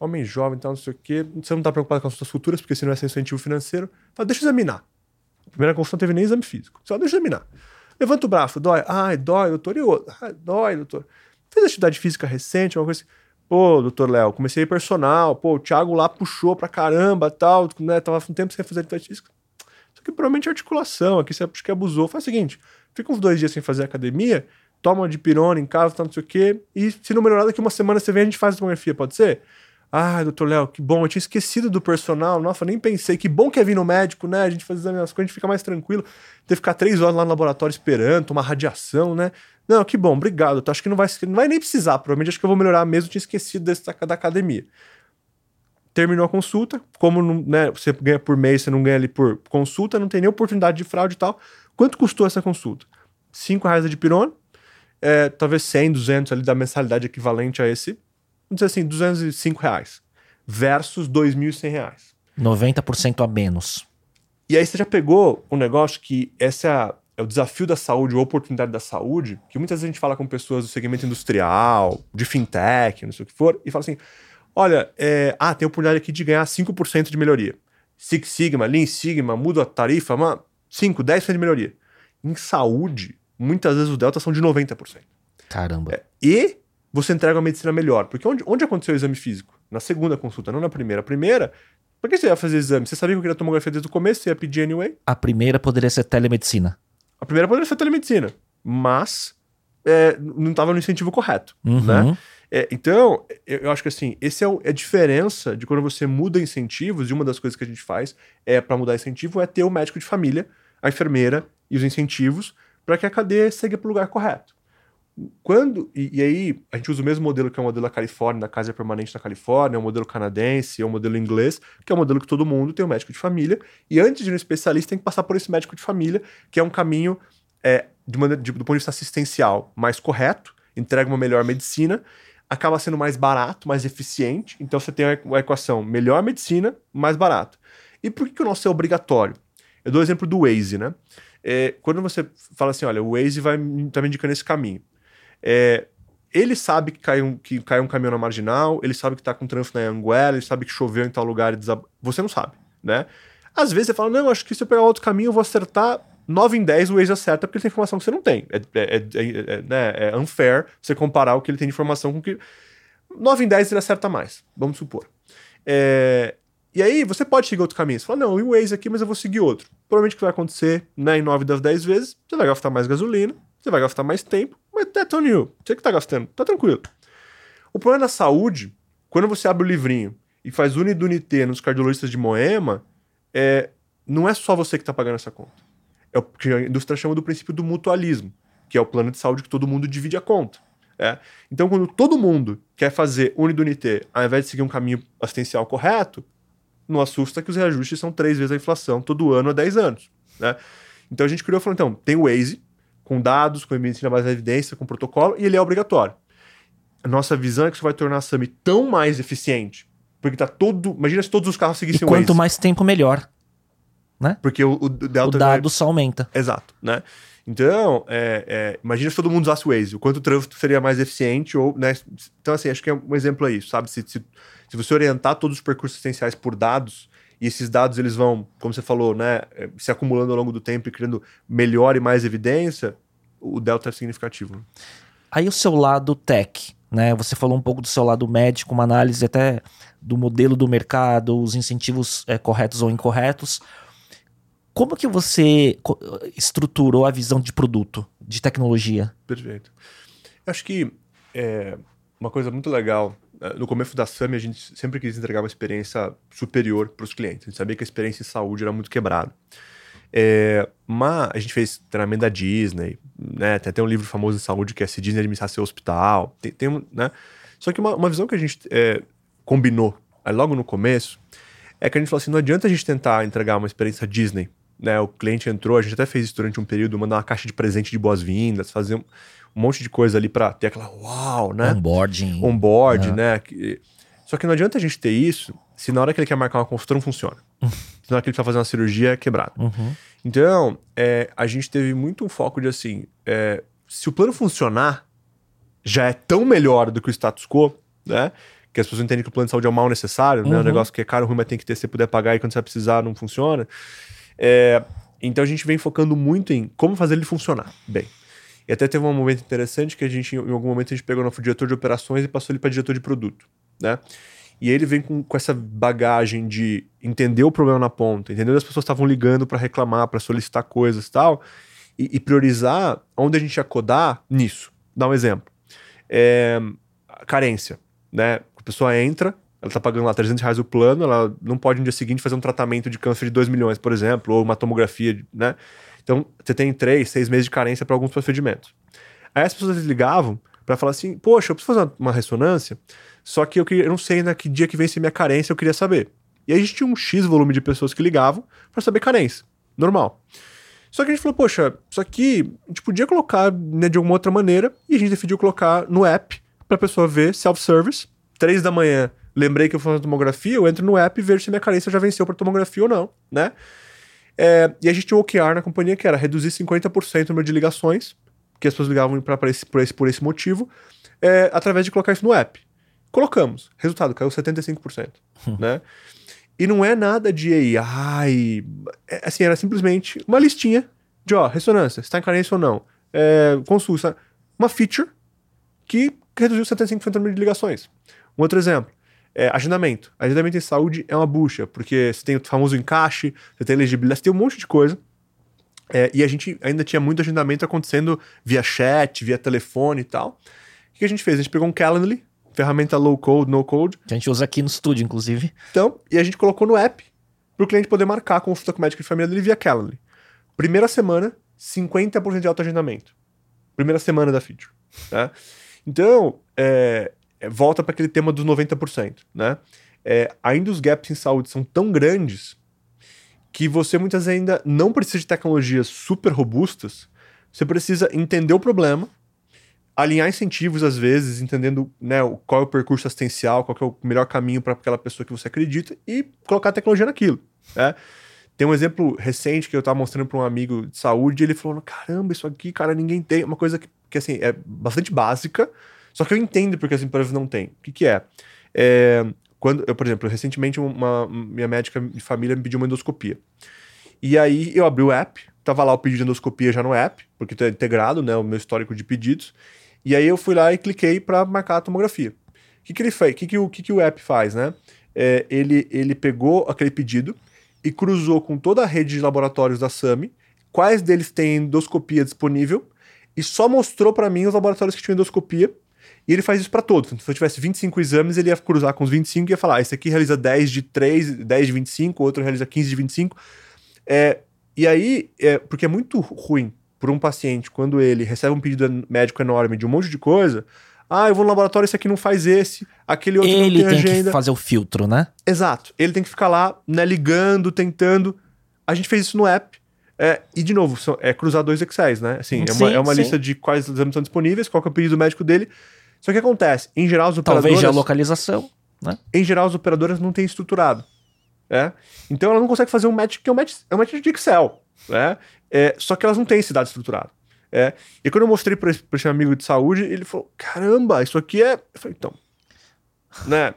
homem jovem, tal, não sei o quê, você não tá preocupado com as suas futuras, porque senão é sem incentivo financeiro. Fala, deixa eu examinar. A primeira consulta não teve nem exame físico. Só deixa eu examinar. Levanta o braço, dói. Ai, dói, doutor. E outro? Ai, dói, doutor. Fez atividade física recente, uma coisa assim. Pô, doutor Léo, comecei personal. Pô, o Thiago lá puxou pra caramba tal. Né, tava um tempo sem fazer atividade física. Isso aqui provavelmente é articulação. Aqui você acha que abusou. Faz o seguinte: fica uns dois dias sem fazer academia, toma de pirona em casa, tá, não sei o quê. E se não melhorar daqui uma semana, você vem a gente faz a tomografia, pode ser? Ah, doutor Léo, que bom, eu tinha esquecido do personal. Nossa, nem pensei. Que bom que é vir no médico, né? A gente faz as coisas, a gente fica mais tranquilo. Ter que ficar três horas lá no laboratório esperando, tomar radiação, né? Não, que bom, obrigado. Acho que não vai, não vai nem precisar, provavelmente acho que eu vou melhorar mesmo. Tinha esquecido desse da, da academia. terminou a consulta, como não, né, você ganha por mês, você não ganha ali por consulta, não tem nem oportunidade de fraude e tal. Quanto custou essa consulta? 5 reais de pirona, é, talvez 100, 200 ali da mensalidade equivalente a esse, vamos dizer assim, 205 reais, versus 2.100 reais. 90% a menos. E aí você já pegou um negócio que essa é, é o desafio da saúde, a oportunidade da saúde, que muitas vezes a gente fala com pessoas do segmento industrial, de fintech, não sei o que for, e fala assim, olha, é, ah, tem oportunidade aqui de ganhar 5% de melhoria. Six Sigma, Lean Sigma, muda a tarifa, uma 5, 10% de melhoria. Em saúde, muitas vezes os deltas são de 90%. Caramba. É, e você entrega uma medicina melhor. Porque onde, onde aconteceu o exame físico? Na segunda consulta, não na primeira. A primeira, por que você ia fazer exame? Você sabia que eu queria tomografia desde o começo, você ia pedir anyway? A primeira poderia ser telemedicina. A primeira poderia ser telemedicina, mas é, não estava no incentivo correto, uhum. né? É, então, eu, acho que assim, esse é, o, é, a diferença de quando você muda incentivos, e uma das coisas que a gente faz é para mudar incentivo é ter o médico de família, a enfermeira e os incentivos para que a cadeia seja para o lugar correto. Quando, e, e, aí a gente usa o mesmo modelo que é o modelo da Califórnia, da casa permanente da Califórnia, é o modelo canadense, é o modelo inglês, que é o modelo que todo mundo tem um médico de família, e antes de ir especialista tem que passar por esse médico de família, que é um caminho é, de maneira, de, do ponto de vista assistencial mais correto, entrega uma melhor medicina, acaba sendo mais barato, mais eficiente, então você tem a equação melhor medicina, mais barato. E por que, que o nosso é obrigatório? Eu dou o exemplo do Waze, né? É, quando você fala assim, olha, o Waze vai tá me indicando esse caminho. É, ele sabe que caiu, um, que caiu um caminhão na marginal, ele sabe que tá com trânsito na Anguera, ele sabe que choveu em tal lugar e desab... Você não sabe, né? Às vezes você fala, não, acho que se eu pegar outro caminho eu vou acertar 9 em 10 o Waze acerta porque ele tem informação que você não tem. É, é, é, é, né, é unfair você comparar o que ele tem de informação com o que... 9 em 10 ele acerta mais, vamos supor. É, e aí você pode seguir outro caminho. Você fala, não, o Waze aqui, mas eu vou seguir outro. Provavelmente o que vai acontecer, né, em 9 das 10 vezes, você vai gastar mais gasolina, você vai gastar mais tempo, mas on you. Você que tá gastando, tá tranquilo. O problema da saúde, quando você abre o livrinho e faz unidunité nos cardiologistas de Moema, é, não é só você que tá pagando essa conta. É o que a indústria chama do princípio do mutualismo, que é o plano de saúde que todo mundo divide a conta. É. Então, quando todo mundo quer fazer unidunité ao invés de seguir um caminho assistencial correto, não assusta que os reajustes são três vezes a inflação todo ano há 10 anos. Né? Então a gente criou falou: então, tem o Waze, com dados, com medicina base de evidência, com protocolo, e ele é obrigatório. A nossa visão é que isso vai tornar a SAMI tão mais eficiente, porque tá todo. Imagina se todos os carros seguissem e o quanto mais tempo, melhor. Né? Porque o, o Delta. O dado só aumenta. Exato, né? Então, é, é, imagina se todo mundo usasse o Waze, o quanto o trânsito seria mais eficiente, ou, né? Então, assim, acho que é um exemplo aí, sabe? Se, se, se você orientar todos os percursos essenciais por dados, e esses dados eles vão, como você falou, né, é, se acumulando ao longo do tempo e criando melhor e mais evidência, o delta é significativo. Aí o seu lado tech, né? Você falou um pouco do seu lado médico, uma análise até do modelo do mercado, os incentivos é, corretos ou incorretos. Como que você estruturou a visão de produto, de tecnologia? Perfeito. Eu acho que é, uma coisa muito legal eh, no começo da SAMI, a gente sempre quis entregar uma experiência superior para os clientes. A gente sabia que a experiência em saúde era muito quebrada. É, mas a gente fez treinamento da Disney, né? Tem até um livro famoso de saúde que é Se Disney Administrar Seu Hospital. Tem, tem né? Só que uma, uma visão que a gente é, combinou logo no começo é que a gente falou assim: não adianta a gente tentar entregar uma experiência Disney. Né? O cliente entrou, a gente até fez isso durante um período, mandar uma caixa de presente de boas-vindas, fazer um, um monte de coisa ali para ter aquela uau, né? Onboarding. Onboard, uhum. né? Só que não adianta a gente ter isso se na hora que ele quer marcar uma consulta não funciona. se na hora que ele precisa fazer uma cirurgia é quebrado. Uhum. Então, é, a gente teve muito um foco de assim: é, se o plano funcionar, já é tão melhor do que o status quo, né? Que as pessoas entendem que o plano de saúde é o mal necessário, uhum. né? Um negócio que é caro, ruim, mas tem que ter, se puder pagar e quando você precisar não funciona. É, então a gente vem focando muito em como fazer ele funcionar bem. E até teve um momento interessante que a gente, em algum momento, a gente pegou o nosso diretor de operações e passou ele para diretor de produto, né? E ele vem com, com essa bagagem de entender o problema na ponta, entender as pessoas estavam ligando para reclamar, para solicitar coisas e tal, e, priorizar onde a gente ia codar nisso. Dá um exemplo. É, carência, né? A pessoa entra, ela tá pagando lá 300 reais o plano, ela não pode no dia seguinte fazer um tratamento de câncer de 2 milhões, por exemplo, ou uma tomografia, né? Então, você tem três, seis meses de carência para alguns procedimentos. Aí as pessoas ligavam para falar assim: Poxa, eu preciso fazer uma ressonância, Só que eu, queria, eu não sei ainda que dia que vence minha carência, eu queria saber. E aí a gente tinha um X volume de pessoas que ligavam para saber carência. Normal. Só que a gente falou, poxa, isso aqui a gente podia colocar né, de alguma outra maneira e a gente decidiu colocar no app pra pessoa ver self-service. Três da manhã, lembrei que eu faço tomografia, eu entro no app e vejo se minha carência já venceu pra tomografia ou não, né? É, e a gente tinha um OKR na companhia que era reduzir 50% o número de ligações, que as pessoas ligavam pra, pra esse, por, esse, por esse motivo, é, através de colocar isso no app. Colocamos. Resultado, caiu 75%. né? E não é nada de AI. É, assim, era simplesmente uma listinha de, ó, ressonância, se tá em carência ou não. É, consulta. Uma feature que reduziu 75% do número de ligações. Um outro exemplo. É, agendamento. Agendamento em saúde é uma bucha, porque você tem o famoso encaixe, você tem elegibilidade, você tem um monte de coisa. É, e a gente ainda tinha muito agendamento acontecendo via chat, via telefone e tal. O que a gente fez? A gente pegou um Calendly, ferramenta low code, no code. Que a gente usa aqui no estúdio, inclusive. Então, e a gente colocou no app para o cliente poder marcar a consulta com o médico de família dele via Calendly. Primeira semana, 50% de auto-agendamento. Primeira semana da feature. Né? Então, é, volta para aquele tema dos 90%. Né? É, ainda os gaps em saúde são tão grandes que você muitas vezes ainda não precisa de tecnologias super robustas, você precisa entender o problema, alinhar incentivos às vezes, entendendo né, qual é o percurso assistencial, qual é o melhor caminho para aquela pessoa que você acredita e colocar a tecnologia naquilo. Né? Tem um exemplo recente que eu estava mostrando para um amigo de saúde, e ele falou: caramba, isso aqui, cara, ninguém tem. Uma coisa que, que assim, é bastante básica, só que eu entendo porque as empresas não têm. O que, que é? é quando, eu, por exemplo, recentemente uma, minha médica de família me pediu uma endoscopia. E aí eu abri o app, tava lá o pedido de endoscopia já no app, porque tá integrado, né, o meu histórico de pedidos. E aí eu fui lá e cliquei para marcar a tomografia. O que, que ele fez? O que, que, o, que, que o app faz, né? É, ele, ele pegou aquele pedido e cruzou com toda a rede de laboratórios da SAMI, quais deles têm endoscopia disponível, e só mostrou para mim os laboratórios que tinham endoscopia. E ele faz isso para todos. Então, se eu tivesse 25 exames, ele ia cruzar com os 25 e ia falar: ah, esse aqui realiza 10 de 3, 10 de 25, outro realiza 15 de 25. É, e aí, é, porque é muito ruim por um paciente, quando ele recebe um pedido médico enorme de um monte de coisa, ah, eu vou no laboratório, esse aqui não faz esse, aquele outro ele não tem, tem que fazer o filtro, né? Exato. Ele tem que ficar lá, né, ligando, tentando. A gente fez isso no app. É, e, de novo, é cruzar dois Excels, né? Assim, sim, é uma, é uma lista de quais exames estão disponíveis, qual é o pedido médico dele. Só que acontece, em geral, os operadoras... Talvez já a localização, né? Em geral, as operadoras não têm estruturado. É? Então, ela não consegue fazer um match que é um match, é um match de Excel. Né? É, só que elas não têm esse dado estruturado. É, e quando eu mostrei para esse, esse, amigo de saúde, ele falou: caramba, isso aqui é. Eu falei, então. Né?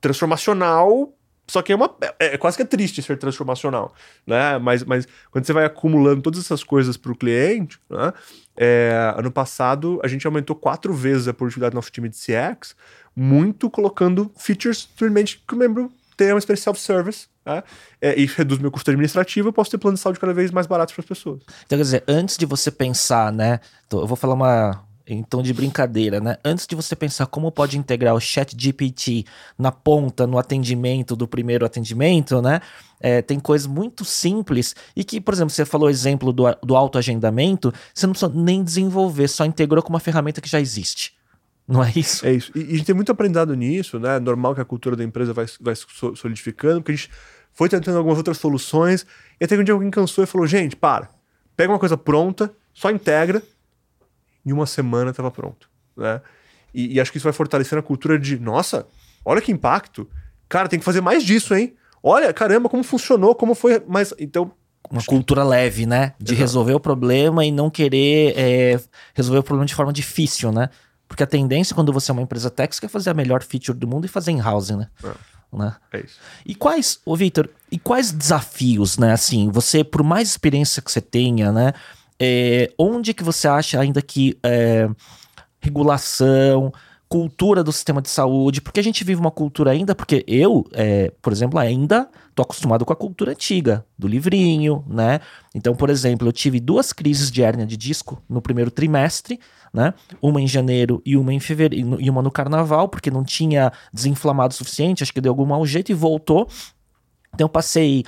Transformacional, só que é, uma, é, é, quase que é triste ser transformacional, né? Mas, mas quando você vai acumulando todas essas coisas para o cliente, né? É, ano passado a gente aumentou quatro vezes a produtividade do nosso time de CX, muito colocando features simplesmente que o membro tenha uma experiência self-service né? é, e reduz meu custo administrativo, eu posso ter plano de saúde cada vez mais baratos para as pessoas. Então, quer dizer, antes de você pensar, né? Eu vou falar uma. Tom de brincadeira, né? Antes de você pensar como pode integrar o chat GPT na ponta, no atendimento do primeiro atendimento, né? É, tem coisas muito simples e que, por exemplo, você falou o exemplo do, do autoagendamento, você não precisa nem desenvolver, só integrou com uma ferramenta que já existe. Não é isso? É isso. E, e a gente tem muito aprendizado nisso, né? É normal que a cultura da empresa vai, vai solidificando, porque a gente foi tentando algumas outras soluções, e até que um dia alguém cansou e falou: gente, para, pega uma coisa pronta, só integra, em uma semana estava pronto. Né? E, e, acho que isso vai fortalecendo a cultura de: nossa, olha que impacto, cara, tem que fazer mais disso, hein? Olha, caramba, como funcionou, como foi. Mas então. Uma cultura leve, né? De Exato. resolver o problema e não querer é, resolver o problema de forma difícil, né? Porque a tendência quando você é uma empresa tech é fazer a melhor feature do mundo e fazer in-house, né? É. né? É isso. E quais, ô Victor, e quais desafios, né? Assim, você, por mais experiência que você tenha, né? É, onde que você acha ainda que é, regulação, cultura do sistema de saúde, porque a gente vive uma cultura ainda, porque eu, é, por exemplo, ainda tô acostumado com a cultura antiga, do livrinho, né? Então, por exemplo, eu tive duas crises de hérnia de disco no primeiro trimestre, né? Uma em janeiro e uma em fevereiro, e uma no carnaval, porque não tinha desinflamado o suficiente, acho que deu algum mau jeito e voltou. Então eu passei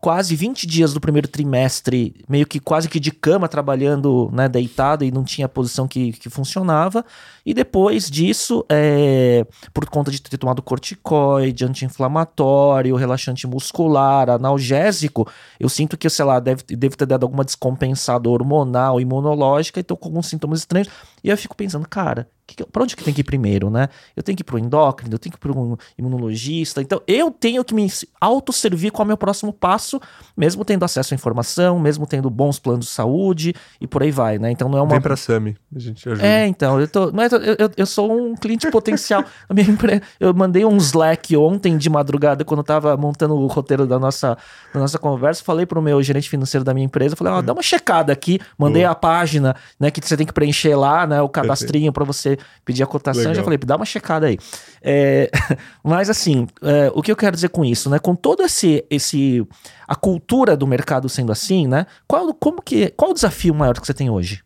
quase 20 dias do primeiro trimestre, meio que quase que de cama, trabalhando né, deitado e não tinha posição que, que funcionava. E depois disso, é, por conta de ter tomado corticoide, anti-inflamatório, relaxante muscular, analgésico, eu sinto que, sei lá, deve, deve ter dado alguma descompensada hormonal, imunológica e tô com alguns sintomas estranhos. E eu fico pensando, cara, para onde que tem que ir primeiro, né? Eu tenho que ir pro endócrino, eu tenho que ir pro um imunologista. Então, eu tenho que me autosservir qual é o meu próximo passo, mesmo tendo acesso à informação, mesmo tendo bons planos de saúde e por aí vai, né? Então não é uma. Vem pra Sami, a gente ajuda. É, então, eu, tô, não é, eu, eu, sou um cliente potencial. [LAUGHS] a minha empre... Eu mandei um Slack ontem de madrugada, quando eu tava montando o roteiro da nossa, da nossa conversa, falei pro meu gerente financeiro da minha empresa, falei, ó, oh, dá uma checada aqui, mandei a página, né, que você tem que preencher lá, né, o cadastrinho para você pedir a cotação, Legal. já falei, dá uma checada aí. É, [LAUGHS] mas assim, é, o que eu quero dizer com isso, né? Com todo esse, esse a cultura do mercado sendo assim, né? Qual, como que, qual o desafio maior que você tem hoje?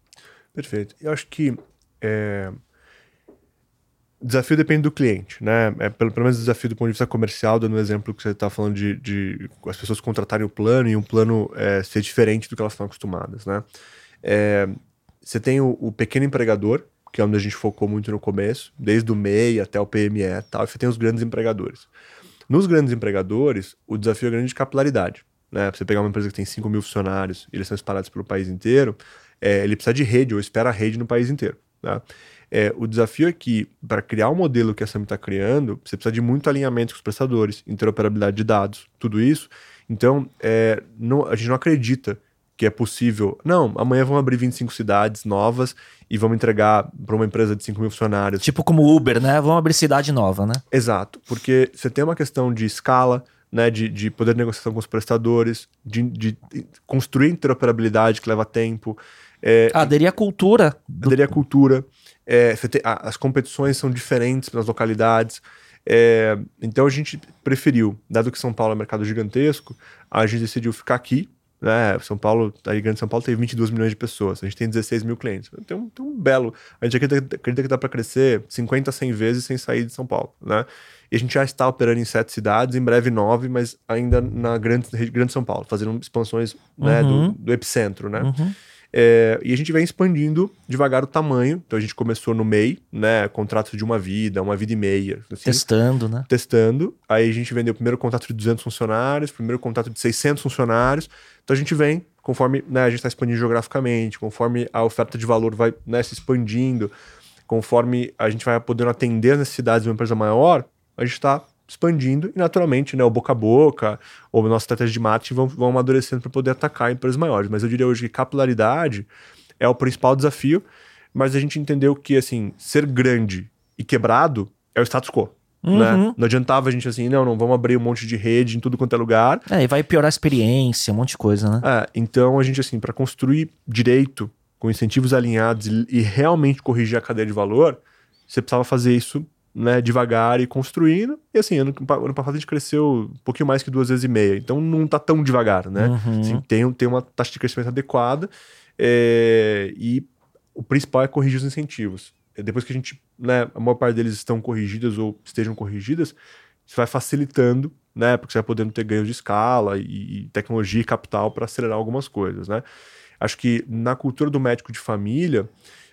Perfeito. Eu acho que é... o desafio depende do cliente, né? É, pelo, pelo menos o desafio do ponto de vista comercial, dando um exemplo que você está falando de, de, as pessoas contratarem o plano e um plano é, ser diferente do que elas estão acostumadas, né? É, você tem o, o pequeno empregador, que é onde a gente focou muito no começo, desde o MEI até o PME e tal, e você tem os grandes empregadores. Nos grandes empregadores, o desafio é grande de capilaridade. Né? Pra você pegar uma empresa que tem 5 mil funcionários eles são espalhados pelo país inteiro, é, ele precisa de rede ou espera a rede no país inteiro. Tá? É, o desafio é que, para criar o modelo que a SAM está criando, você precisa de muito alinhamento com os prestadores, interoperabilidade de dados, tudo isso. Então, é, não, a gente não acredita que é possível. Não, amanhã vão abrir 25 cidades novas e vamos entregar para uma empresa de 5 mil funcionários. Tipo como Uber, né? Vamos abrir cidade nova, né? Exato, porque você tem uma questão de escala, né? De, de poder de negociação com os prestadores, de, de construir interoperabilidade que leva tempo. É, aderir à cultura. Do... Aderir à cultura. É, tem, as competições são diferentes nas localidades. É, então a gente preferiu, dado que São Paulo é um mercado gigantesco, a gente decidiu ficar aqui né? São Paulo, aí Grande São Paulo tem 22 milhões de pessoas, a gente tem 16 mil clientes. Tem um, tem um belo. A gente acredita, acredita que dá para crescer 50, 100 vezes sem sair de São Paulo, né? E a gente já está operando em sete cidades, em breve nove, mas ainda na grande, grande São Paulo, fazendo expansões né, uhum. do, do, epicentro, né? Uhum. É, e a gente vem expandindo devagar o tamanho. Então a gente começou no MEI, né? Contratos de uma vida, uma vida e meia. Assim, testando, né? Testando. Aí a gente vendeu o primeiro contrato de 200 funcionários, primeiro contrato de 600 funcionários. Então a gente vem, conforme né, a gente está expandindo geograficamente, conforme a oferta de valor vai né, se expandindo, conforme a gente vai podendo atender as necessidades de uma empresa maior, a gente está expandindo e naturalmente, né, o boca a boca ou nossa estratégia de marketing vão, vão amadurecendo para poder atacar empresas maiores. Mas eu diria hoje que capilaridade é o principal desafio, mas a gente entendeu que assim, ser grande e quebrado é o status quo. Né? Uhum. Né? Não adiantava a gente assim, não, não, vamos abrir um monte de rede em tudo quanto é lugar. É, e vai piorar a experiência, um monte de coisa, né? É, então a gente, assim, para construir direito, com incentivos alinhados e, e, realmente corrigir a cadeia de valor, você precisava fazer isso né, devagar e construindo. E assim, ano, ano passado a gente cresceu um pouquinho mais que duas vezes e meia. Então não tá tão devagar, né? Uhum. Assim, tem, tem uma taxa de crescimento adequada. É, e o principal é corrigir os incentivos. Depois que a gente, né, a maior parte deles estão corrigidas ou estejam corrigidas, isso vai facilitando, né? Porque você vai podendo ter ganhos de escala e, e tecnologia e capital para acelerar algumas coisas, né? Acho que na cultura do médico de família,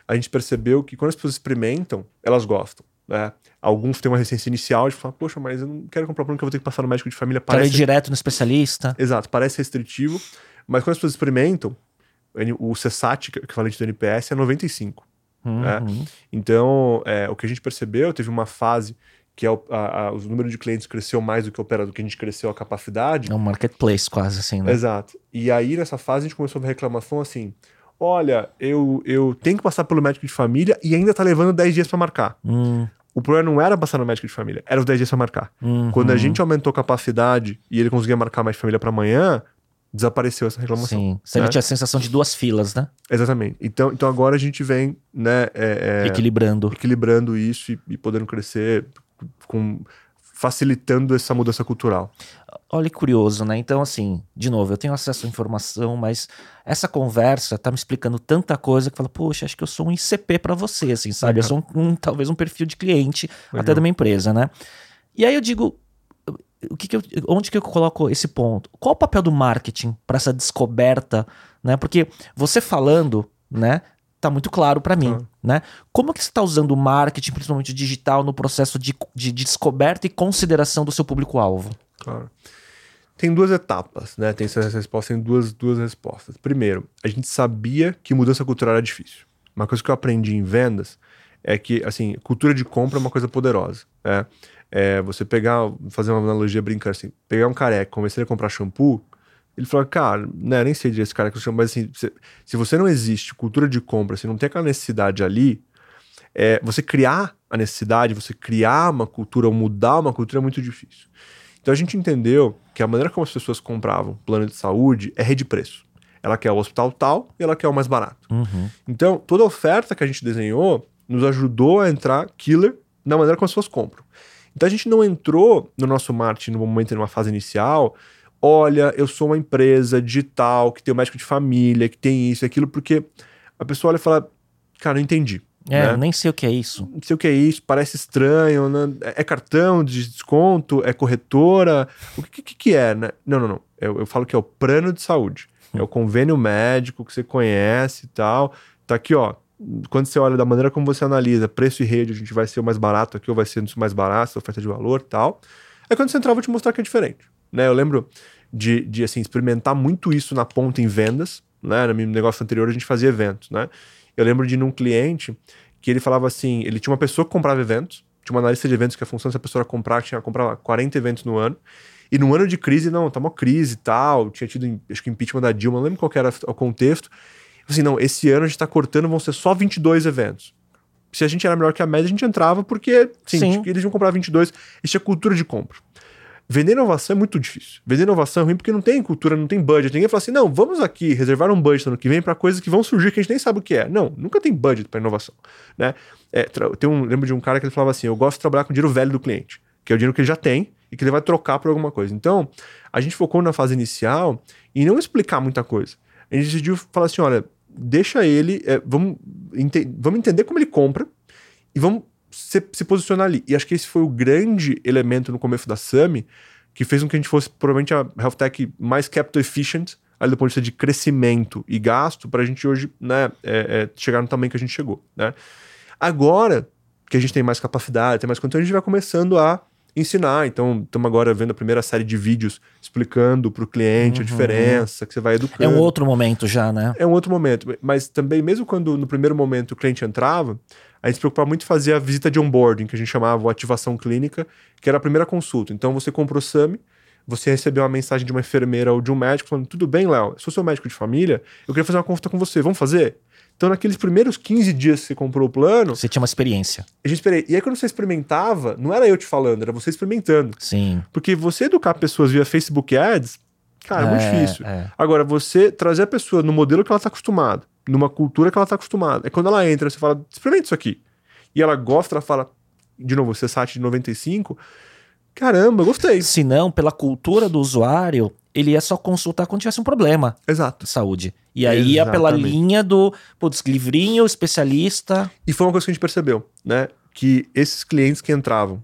a gente percebeu que quando as pessoas experimentam, elas gostam. Né? Alguns têm uma resistência inicial de falar, poxa, mas eu não quero comprar plano que eu vou ter que passar no médico de família. Parece... Quero ir direto no especialista. Exato, parece restritivo, mas quando as pessoas experimentam, o que é o equivalente do NPS, é 95. Né? Uhum. Né? Então, é, o que a gente percebeu, teve uma fase que é o, a, a, número de clientes cresceu mais do que opera, do que a gente cresceu a capacidade. É um marketplace quase assim, né? Exato. E aí, nessa fase, a gente começou a ver reclamação assim, olha, eu, eu tenho que passar pelo médico de família e ainda tá levando 10 dias para marcar. Hum. O problema não era passar no médico de família, era os 10 dias pra marcar. Uhum. Quando a gente aumentou a capacidade e ele conseguia marcar mais família para amanhã, desapareceu essa reclamação. Sim, você né? tinha a sensação de duas filas, né? Exatamente. Então, então agora a gente vem, né? É, é, equilibrando. Equilibrando isso e, e podendo crescer com facilitando essa mudança cultural. Olha que curioso, né? Então, assim, de novo, eu tenho acesso à informação, mas essa conversa tá me explicando tanta coisa que fala, poxa, acho que eu sou um ICP para você, assim, sabe? Eu sou um, um, talvez um perfil de cliente Legal. até da minha empresa, né? E aí eu digo, o que, que eu, onde que eu coloco esse ponto? Qual o papel do marketing para essa descoberta, né? Porque você falando, né, tá muito claro para mim, ah. né? Como que você está usando o marketing, principalmente digital, no processo de, de, de descoberta e consideração do seu público-alvo? Claro. Tem duas etapas, né? Tem essa resposta, tem duas, duas respostas. Primeiro, a gente sabia que mudança cultural era difícil. Uma coisa que eu aprendi em vendas é que, assim, cultura de compra é uma coisa poderosa, né? É, você pegar, fazer uma analogia brincando assim, pegar um careca, convencer ele a comprar shampoo, ele falou, cara, né, nem sei direito esse cara que eu chamo, mas assim, se, se, você não existe cultura de compra, se não tem aquela necessidade ali, é, você criar a necessidade, você criar uma cultura ou mudar uma cultura é muito difícil. Então a gente entendeu que a maneira como as pessoas compravam plano de saúde é rede de preço. Ela quer o hospital tal e ela quer o mais barato. Uhum. Então, toda a oferta que a gente desenhou nos ajudou a entrar killer na maneira como as pessoas compram. Então a gente não entrou no nosso marketing no momento, numa fase inicial, olha, eu sou uma empresa digital, que tem um médico de família, que tem isso e aquilo, porque a pessoa olha e fala, cara, não entendi. É, né? nem sei o que é isso. Não sei o que é isso, parece estranho, né? é cartão de desconto, é corretora, o que, que, que é, né? Não, não, não. Eu, eu, falo que é o plano de saúde. É o convênio médico que você conhece e tal. Tá aqui, ó quando você olha da maneira como você analisa preço e rede, a gente vai ser o mais barato aqui ou vai ser o mais barato, oferta de valor tal. É quando você entrar, eu vou te mostrar que é diferente. Né? Eu lembro de, de assim, experimentar muito isso na ponta em vendas. Né? No meu negócio anterior, a gente fazia eventos. Né? Eu lembro de num cliente que ele falava assim: ele tinha uma pessoa que comprava eventos, tinha uma analista de eventos que a função dessa pessoa era comprar, tinha comprar 40 eventos no ano. E no ano de crise, não, tá uma crise e tal, tinha tido, acho que impeachment da Dilma, não lembro qual era o contexto assim, não, esse ano a gente tá cortando, vão ser só 22 eventos. Se a gente era melhor que a média, a gente entrava porque, sim, sim. eles iam comprar 22. Isso é cultura de compra. Vender inovação é muito difícil. Vender inovação é ruim porque não tem cultura, não tem budget. Ninguém fala assim, não, vamos aqui reservar um budget ano que vem para coisas que vão surgir que a gente nem sabe o que é. Não, nunca tem budget para inovação, né? É, tem um, lembro de um cara que ele falava assim, eu gosto de trabalhar com dinheiro velho do cliente, que é o dinheiro que ele já tem e que ele vai trocar por alguma coisa. Então, a gente focou na fase inicial em não explicar muita coisa. A gente decidiu falar assim, olha, deixa ele. É, vamos, ente vamos entender como ele compra e vamos se, se, posicionar ali. E acho que esse foi o grande elemento no começo da SAMI que fez com que a gente fosse provavelmente a health tech mais capital efficient, ali do ponto de vista de crescimento e gasto, para a gente hoje né, é, é, chegar no tamanho que a gente chegou. Né? Agora que a gente tem mais capacidade, tem mais conteúdo, a gente vai começando a ensinar. Então, estamos agora vendo a primeira série de vídeos explicando para o cliente uhum. a diferença, que você vai educando. É um outro momento já, né? É um outro momento. Mas também, mesmo quando no primeiro momento o cliente entrava, a gente se preocupava muito em fazer a visita de onboarding, que a gente chamava ativação clínica, que era a primeira consulta. Então, você comprou o SAMI, você recebeu uma mensagem de uma enfermeira ou de um médico falando: Tudo bem, Léo, sou seu médico de família, eu queria fazer uma consulta com você, vamos fazer? Então, naqueles primeiros 15 dias que você comprou o plano. Você tinha uma experiência. Gente esperei. E aí, quando você experimentava, não era eu te falando, era você experimentando. Sim. Porque você educar pessoas via Facebook Ads, cara, é, muito é, difícil. É. Agora, você trazer a pessoa no modelo que ela está acostumada, numa cultura que ela está acostumada. É quando ela entra, você fala, experimenta isso aqui. E ela gosta, ela fala, de novo, você site de 95. Caramba, gostei. Se não, pela cultura do usuário, ele ia só consultar quando tivesse um problema. Exato. De saúde. E aí ia pela linha do, putz, livrinho, especialista. E foi uma coisa que a gente percebeu, né? Que esses clientes que entravam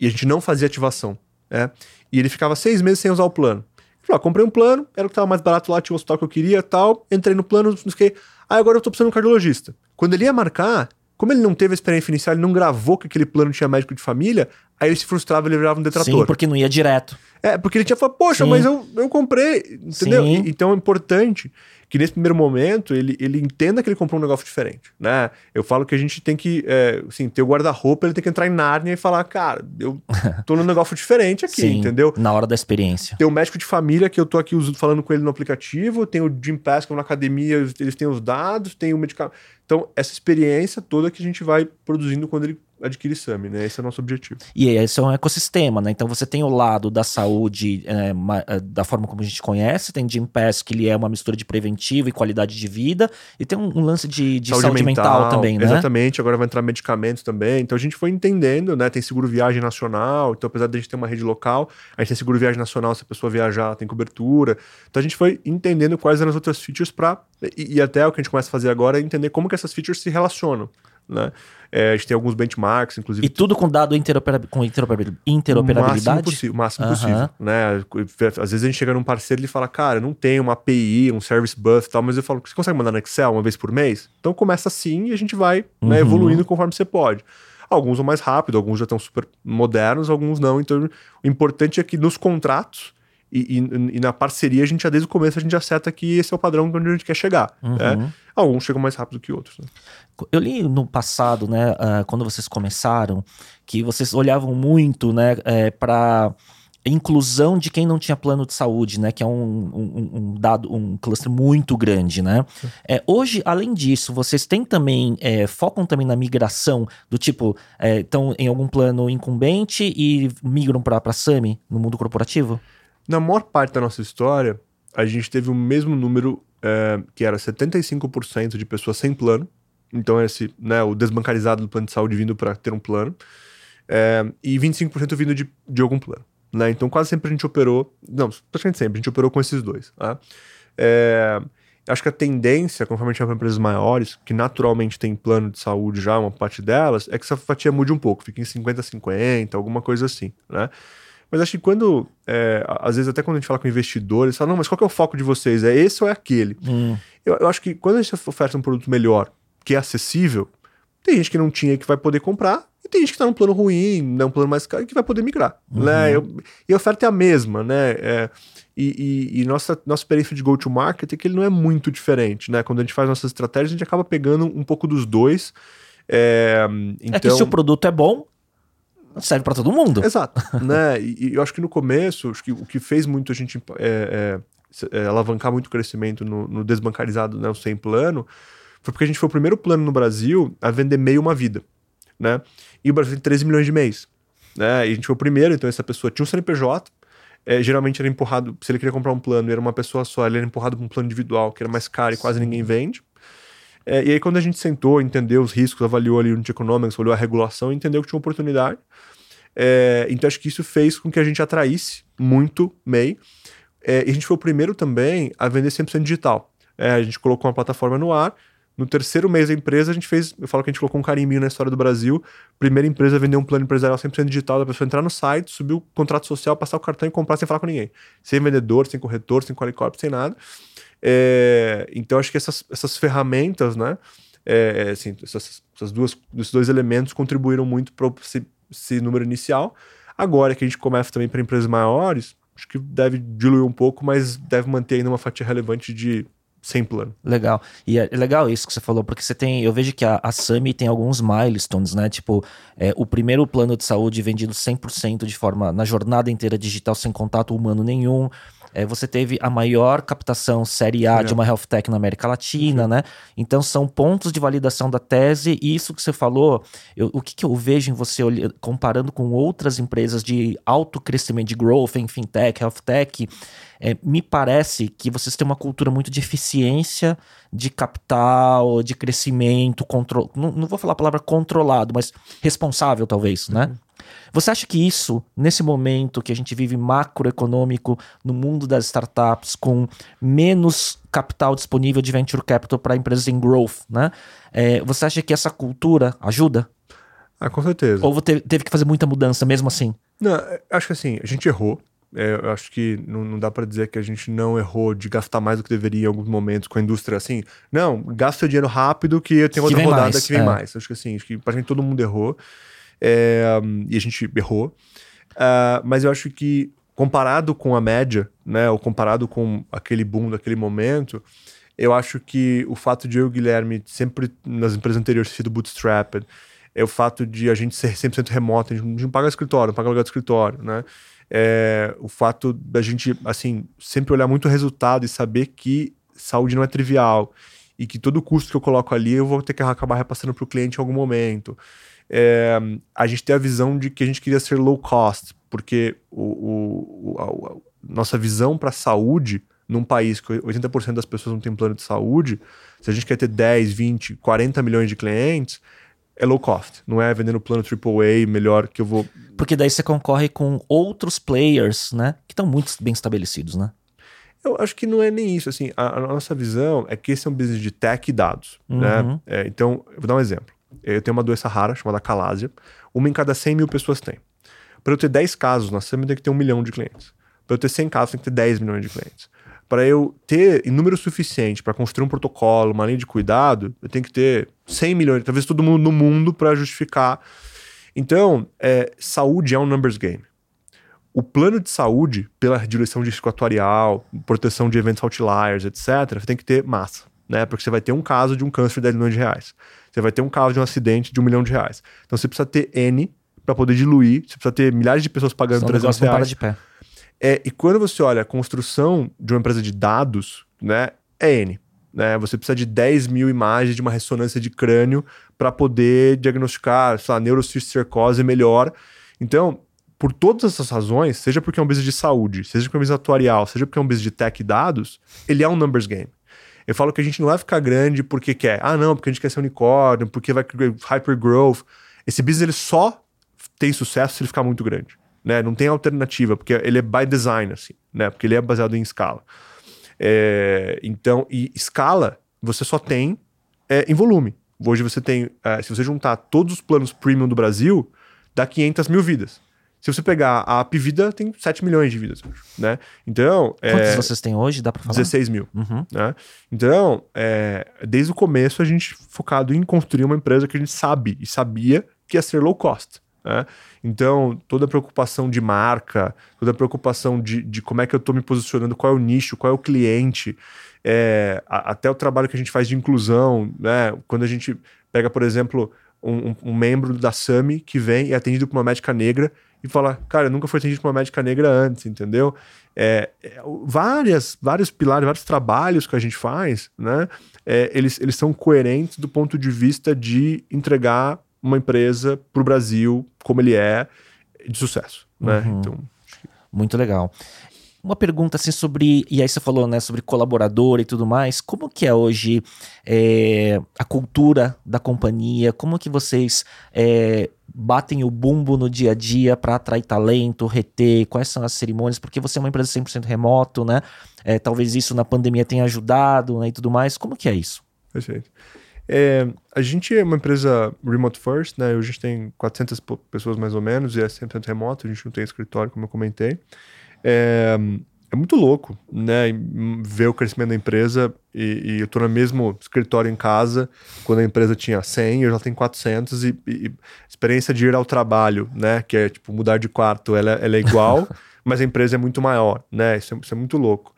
e a gente não fazia ativação, né? E ele ficava seis meses sem usar o plano. Falou, ah, comprei um plano, era o que estava mais barato lá, tinha o hospital que eu queria tal. Entrei no plano, não sei Ah, agora eu tô precisando de um cardiologista. Quando ele ia marcar, como ele não teve a experiência inicial, ele não gravou que aquele plano tinha médico de família, aí ele se frustrava e ele virava um detrator. Sim, porque não ia direto. É, porque ele tinha falado, poxa, Sim. mas eu, eu comprei, entendeu? Então é importante que nesse primeiro momento ele, ele entenda que ele comprou um negócio diferente, né? Eu falo que a gente tem que, é, assim, ter o guarda-roupa, ele tem que entrar em Nárnia e falar, cara, eu tô num negócio diferente aqui, Sim, entendeu? na hora da experiência. Tem o médico de família que eu tô aqui falando com ele no aplicativo, tem o Jim Pass, que é na academia, eles têm os dados, tem o medicamento. Então, essa experiência toda que a gente vai produzindo quando ele adquirir SAMI, né? Esse é o nosso objetivo. E esse é um ecossistema, né? Então você tem o lado da saúde é, é da forma como a gente conhece, tem Jim Pass, que ele é uma mistura de preventivo e qualidade de vida, e tem um, um lance de, de saúde, saúde mental, mental, também, né? Exatamente, agora vai entrar medicamentos também. Então a gente foi entendendo, né? Tem seguro viagem nacional, então apesar de a gente ter uma rede local, a gente tem seguro viagem nacional, se a pessoa viajar, tem cobertura. Então a gente foi entendendo quais eram as outras features para e, e, até o que a gente começa a fazer agora é entender como que essas features se relacionam né? É, a gente tem alguns benchmarks, inclusive. E tudo com dado interoperabil com interoperabilidade? O máximo, possível, máximo uhum. possível, né? Às vezes a gente chega num parceiro e ele fala, cara, não tem uma API, um service bus e tal, mas eu falo, você consegue mandar no Excel uma vez por mês? Então começa assim e a gente vai né, uhum. evoluindo conforme você pode. Alguns vão mais rápido, alguns já estão super modernos, alguns não. Então, o importante é que nos contratos e, e, e, na parceria, a gente já desde o começo a gente acerta que esse é o padrão onde a gente quer chegar. Uhum. Né? Alguns chegam mais rápido que outros. Né? Eu li no passado, né, uh, quando vocês começaram, que vocês olhavam muito, né, é, para inclusão de quem não tinha plano de saúde, né? Que é um, um, um dado, um cluster muito grande, né? É, hoje, além disso, vocês têm também, é, focam também na migração do tipo, estão é, em algum plano incumbente e migram para a SAMI no mundo corporativo? Na maior parte da nossa história, a gente teve o mesmo número, é, que era 75% de pessoas sem plano. Então, esse, né, o desbancarizado do plano de saúde vindo para ter um plano. É, e 25% vindo de, de algum plano. Né? Então, quase sempre a gente operou. Não, praticamente sempre, a gente operou com esses dois. Tá? É, acho que a tendência, conforme a gente vai para empresas maiores, que naturalmente tem plano de saúde já, uma parte delas, é que essa fatia mude um pouco, fique em 50-50, alguma coisa assim. Né? Mas acho que quando, é, às vezes até quando a gente fala com investidores, fala, não, mas qual que é o foco de vocês? É esse ou é aquele? Hum. Eu, eu, acho que quando a gente oferta um produto melhor, que é acessível, tem gente que não tinha que vai poder comprar, e tem gente que está num plano ruim, né, um plano mais caro, que vai poder migrar. Uhum. Né? Eu, e a oferta é a mesma, né? É, e, e, e, nossa, nossa experiência de go-to-market é que ele não é muito diferente, né? Quando a gente faz nossas estratégias, a gente acaba pegando um pouco dos dois. É, então... é que se o então produto é bom, serve para todo mundo. Exato. [LAUGHS] né? E, e, eu acho que no começo, acho que o que fez muito a gente é, é, é, alavancar muito o crescimento no, no desbancarizado, né, o sem plano, foi porque a gente foi o primeiro plano no Brasil a vender meio uma vida. Né? E o Brasil tem 13 milhões de mês. Né? E a gente foi o primeiro, então essa pessoa tinha um CNPJ, é, geralmente era empurrado, se ele queria comprar um plano e era uma pessoa só, ele era empurrado para um plano individual, que era mais caro e quase ninguém vende. É, e aí, quando a gente sentou, entendeu os riscos, avaliou ali o Unit Economics, olhou a regulação, entendeu que tinha uma oportunidade. É, então, acho que isso fez com que a gente atraísse muito MEI. É, e a gente foi o primeiro também a vender 100% digital. É, a gente colocou uma plataforma no ar. No terceiro mês da empresa, a gente fez. Eu falo que a gente colocou um carimbinho na história do Brasil. Primeira empresa a vender um plano empresarial 100% digital, da pessoa entrar no site, subir o contrato social, passar o cartão e comprar sem falar com ninguém. Sem vendedor, sem corretor, sem qualicorp, sem nada. É, então, acho que essas, essas ferramentas, né? É, é, assim, essas, essas duas, esses dois elementos contribuíram muito para esse, esse, número inicial. Agora que a gente começa também para empresas maiores, acho que deve diluir um pouco, mas deve manter ainda uma fatia relevante de sem plano. Legal. E é legal isso que você falou, porque você tem. Eu vejo que a, a Sami tem alguns milestones, né? Tipo, é, o primeiro plano de saúde vendido 100% de forma. na jornada inteira digital, sem contato humano nenhum é, você teve a maior captação série A é. de uma health tech na América Latina, né? Então são pontos de validação da tese, e isso que você falou, eu, o que, que, eu vejo em você comparando com outras empresas de alto crescimento de growth em fintech, health tech, é, me parece que vocês têm uma cultura muito de eficiência, de capital, de crescimento, control, não, não vou falar a palavra controlado, mas responsável talvez, né? Uhum. Você acha que isso, nesse momento que a gente vive macroeconômico, no mundo das startups, com menos capital disponível de venture capital para empresas em growth, né? É, você acha que essa cultura ajuda? Ah, com certeza. Ou teve, teve que fazer muita mudança mesmo assim? Não, é, acho que assim, a gente errou. É, eu acho que não, não, dá para dizer que a gente não errou de gastar mais do que deveria em alguns momentos com a indústria assim. Não, gasta o dinheiro rápido que tem outra rodada mais, que vem é. mais. Acho que assim, acho que praticamente todo mundo errou. É, e a gente errou. Uh, mas eu acho que comparado com a média, né, ou comparado com aquele boom daquele momento, eu acho que o fato de eu e o Guilherme sempre nas empresas anteriores ter sido bootstrapped, é o fato de a gente ser 100% remoto, a gente não paga escritório, não paga lugar de escritório, né? É, o fato da gente, assim, sempre olhar muito o resultado e saber que saúde não é trivial e que todo custo que eu coloco ali eu vou ter que acabar repassando para o cliente em algum momento é, a gente tem a visão de que a gente queria ser low cost, porque o, o, a, a nossa visão para a saúde num país que 80% das pessoas não tem plano de saúde, se a gente quer ter 10, 20, 40 milhões de clientes, é low cost, não é vendendo plano AAA melhor que eu vou. Porque daí você concorre com outros players, né? Que estão muito bem estabelecidos, né? Eu acho que não é nem isso. Assim, a, a nossa visão é que esse é um business de tech e dados. Né? Uhum. Né? É, então, eu vou dar um exemplo. Eu tenho uma doença rara chamada calásia. Uma em cada 100 mil pessoas tem. Para eu ter 10 casos na SAM, eu tenho que ter um milhão de clientes. Para eu ter 100 casos, eu tenho que ter 10 milhões de clientes. Para eu ter número suficiente para construir um protocolo, uma linha de cuidado, eu tenho que ter 100 milhões, talvez todo mundo no mundo para justificar. Então, é, saúde é um numbers game. O plano de saúde, pela direção de risco atuarial, proteção de eventos outliers, etc., tem que ter massa, né? Porque você vai ter um caso de um câncer de 10 milhões de reais. Você vai ter um caso de um acidente de um milhão de reais. Então você precisa ter N para poder diluir, você precisa ter milhares de pessoas pagando Senão 300 reais. Para de pé. É, e quando você olha a construção de uma empresa de dados, né, é N. Né? Você precisa de 10 mil imagens de uma ressonância de crânio para poder diagnosticar, sei lá, neurocisticercose melhor. Então, por todas essas razões, seja porque é um business de saúde, seja porque é um business atuarial, seja porque é um business de tech e dados, ele é um numbers game. Eu falo que a gente não vai ficar grande porque quer. Ah, não, porque a gente quer ser unicórnio, porque vai hyper growth. Esse business ele só tem sucesso se ele ficar muito grande. Né? Não tem alternativa, porque ele é by design, assim, né? Porque ele é baseado em escala. É, então, e escala você só tem é, em volume. Hoje você tem, é, se você juntar todos os planos premium do Brasil, dá 500 mil vidas. Se você pegar a Apivida, tem 7 milhões de vidas, né? Então... É Quantos é, vocês têm hoje? Dá pra falar? 16 mil, uhum. né? Então, é, desde o começo, a gente focado em construir uma empresa que a gente sabe e sabia que ia ser low cost, né? Então, toda a preocupação de marca, toda a preocupação de, de como é que eu estou me posicionando, qual é o nicho, qual é o cliente, é, a, até o trabalho que a gente faz de inclusão, né? Quando a gente pega, por exemplo, um, um, um membro da SAMI que vem e é atendido por uma médica negra e fala, cara, nunca foi atendido por uma médica negra antes, entendeu? É, é, várias, vários pilares, vários trabalhos que a gente faz, né? É, eles, eles são coerentes do ponto de vista de entregar uma empresa para o Brasil como ele é de sucesso, né? Uhum. Então, muito legal. Uma pergunta assim sobre, e aí você falou, né, sobre colaborador e tudo mais, como que é hoje é, a cultura da companhia, como que vocês é, batem o bumbo no dia a dia para atrair talento, reter, quais são as cerimônias, porque você é uma empresa 100% remoto, né, é, talvez isso na pandemia tenha ajudado, né, e tudo mais, como que é isso? Perfeito. É, a gente é uma empresa remote first, né? A gente tem 400 pessoas mais ou menos e é 100% remoto, a gente não tem escritório, como eu comentei. É, é muito louco, né? Ver o crescimento da empresa e, e, eu tô no mesmo escritório em casa, quando a empresa tinha 100, eu já tenho 400 e, e experiência de ir ao trabalho, né? Que é tipo mudar de quarto, ela, ela é igual, [LAUGHS] mas a empresa é muito maior, né? Isso é, isso é muito louco.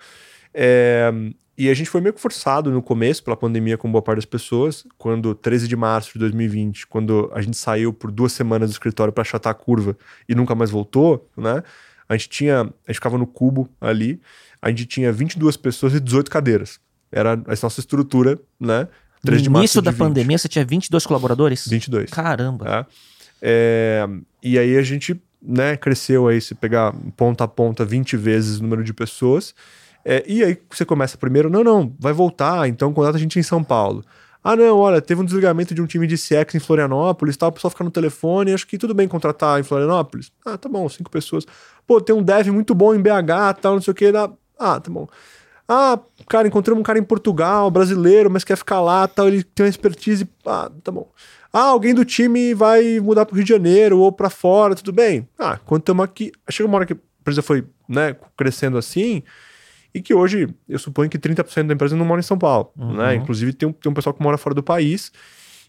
É, e a gente foi meio que forçado no começo, pela pandemia, com boa parte das pessoas, quando 13 de março de 2020, quando a gente saiu por duas semanas do escritório para achatar a curva e nunca mais voltou, né? A gente tinha, a gente ficava no cubo ali, a gente tinha 22 pessoas e 18 cadeiras. Era a nossa estrutura, né? No início da 20. pandemia você tinha 22 colaboradores? 22. Caramba. É. É, e aí a gente né, cresceu aí, se pegar ponta a ponta 20 vezes o número de pessoas. É, e aí você começa primeiro, não, não, vai voltar, então contrata a gente em São Paulo. Ah, não, olha, teve um desligamento de um time de CX em Florianópolis, tal, o pessoal fica no telefone, acho que tudo bem contratar em Florianópolis. Ah, tá bom, cinco pessoas. Pô, tem um dev muito bom em BH, tal, não sei o que. Dá... Ah, tá bom. Ah, cara, encontramos um cara em Portugal, brasileiro, mas quer ficar lá, tal, ele tem uma expertise. Ah, tá bom. Ah, alguém do time vai mudar pro Rio de Janeiro ou para fora, tudo bem. Ah, quando estamos aqui. Chega uma hora que a empresa foi né, crescendo assim, e que hoje eu suponho que 30% da empresa não mora em São Paulo, uhum. né? Inclusive tem um, tem um pessoal que mora fora do país.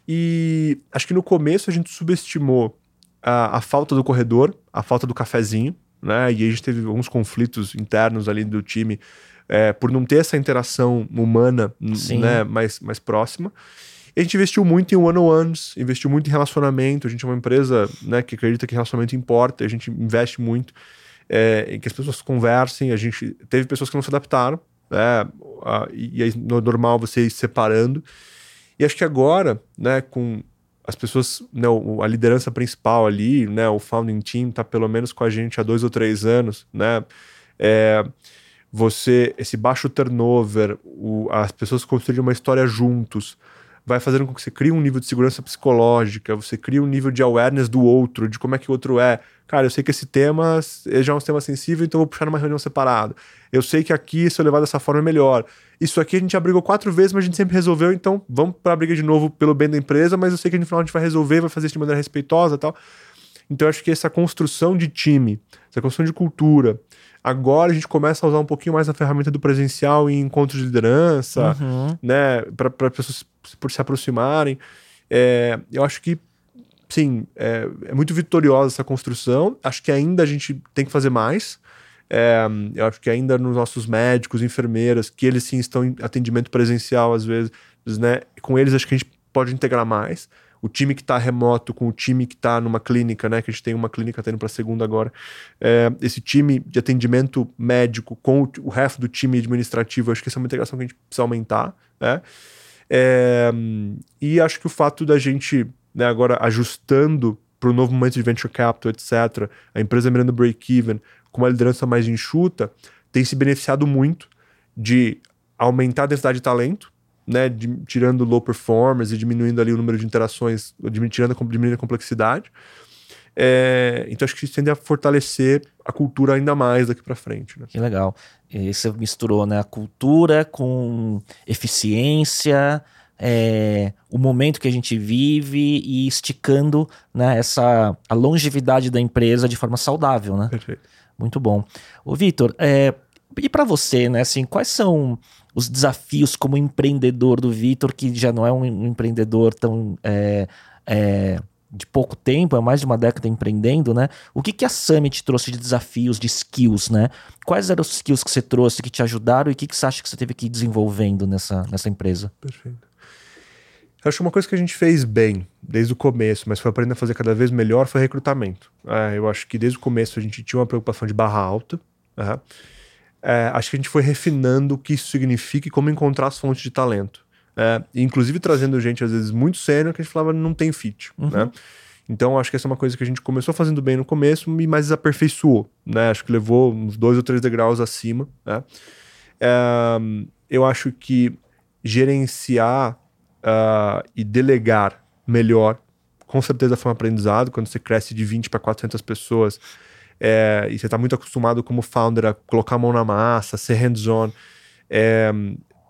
E acho que no começo a gente subestimou a, a falta do corredor, a falta do cafezinho, né? E a gente teve alguns conflitos internos ali do time é, por não ter essa interação humana né, mais, mais próxima. E a gente investiu muito em one-on-ones, investiu muito em relacionamento. A gente é uma empresa né, que acredita que relacionamento importa, a gente investe muito é, em que as pessoas conversem. A gente teve pessoas que não se adaptaram, né, e aí no normal você ir separando. E acho que agora, né, com as pessoas, né, a liderança principal ali, né, o founding team está pelo menos com a gente há dois ou três anos, né, é, você, esse baixo turnover, o, as pessoas construírem uma história juntos, vai fazendo com que você crie um nível de segurança psicológica, você cria um nível de awareness do outro, de como é que o outro é. Cara, eu sei que esse tema já é um tema sensível, então eu vou puxar numa reunião separada. Eu sei que aqui, se eu levar dessa forma, é melhor. Isso aqui a gente já brigou quatro vezes, mas a gente sempre resolveu, então vamos para a briga de novo pelo bem da empresa, mas eu sei que no final a gente vai resolver, vai fazer isso de maneira respeitosa e tal. Então eu acho que essa construção de time, essa construção de cultura, agora a gente começa a usar um pouquinho mais a ferramenta do presencial em encontros de liderança, uhum. né, para pessoas se aproximarem. É, eu acho que sim, é, é, muito vitoriosa essa construção. Acho que ainda a gente tem que fazer mais. É, eu acho que ainda nos nossos médicos, enfermeiras, que eles sim estão em atendimento presencial às vezes, né? Com eles acho que a gente pode integrar mais o time que está remoto com o time que está numa clínica, né? Que a gente tem uma clínica tendo para segunda agora. É, esse time de atendimento médico com o, o resto do time administrativo, acho que essa é uma integração que a gente precisa aumentar, né? É, e acho que o fato da gente, né, agora ajustando para o novo momento de venture capital, etc., a empresa mirando break-even, com uma liderança mais enxuta, tem se beneficiado muito de aumentar a densidade de talento, né, de, tirando low performance e diminuindo ali o número de interações, tirando, diminuindo a complexidade. É, então acho que isso tende a fortalecer a cultura ainda mais daqui para frente. Né? Que legal. E você misturou né, a cultura com eficiência, é, o momento que a gente vive e esticando né, essa, a longevidade da empresa de forma saudável. Né? Perfeito. Muito bom. Ô, Vitor, é, e para você, né, assim, quais são os desafios como empreendedor do Vitor, que já não é um empreendedor tão é, é, de pouco tempo, é mais de uma década empreendendo, né? O que, que a Summit trouxe de desafios, de skills, né? Quais eram os skills que você trouxe que te ajudaram e o que, que você acha que você teve que ir desenvolvendo nessa, nessa empresa? Perfeito. Eu acho que uma coisa que a gente fez bem desde o começo, mas foi aprendendo a fazer cada vez melhor, foi recrutamento. É, eu acho que desde o começo a gente tinha uma preocupação de barra alta. Uhum é, acho que a gente foi refinando o que isso significa e como encontrar as fontes de talento. É, inclusive trazendo gente, às vezes, muito sênior, que a gente falava não tem fit. Uhum. Né? Então, acho que essa é uma coisa que a gente começou fazendo bem no começo, mas aperfeiçoou. Né? Acho que levou uns dois ou três degraus acima. Né? É, eu acho que gerenciar uh, e delegar melhor, com certeza foi um aprendizado. Quando você cresce de 20 para 400 pessoas, é, e você está muito acostumado como founder a colocar a mão na massa, ser hands-on. É,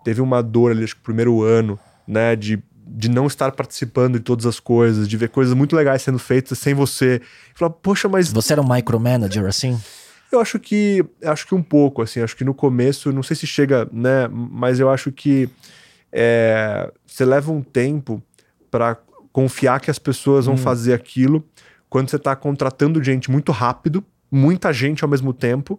teve uma dor ali, acho que no primeiro ano, né, de, de não estar participando de todas as coisas, de ver coisas muito legais sendo feitas sem você. Falar, poxa, mas. Você era um micromanager assim? Eu acho que acho que um pouco, assim, acho que no começo, não sei se chega, né, mas eu acho que é, você leva um tempo para confiar que as pessoas vão hum. fazer aquilo quando você está contratando gente muito rápido muita gente ao mesmo tempo.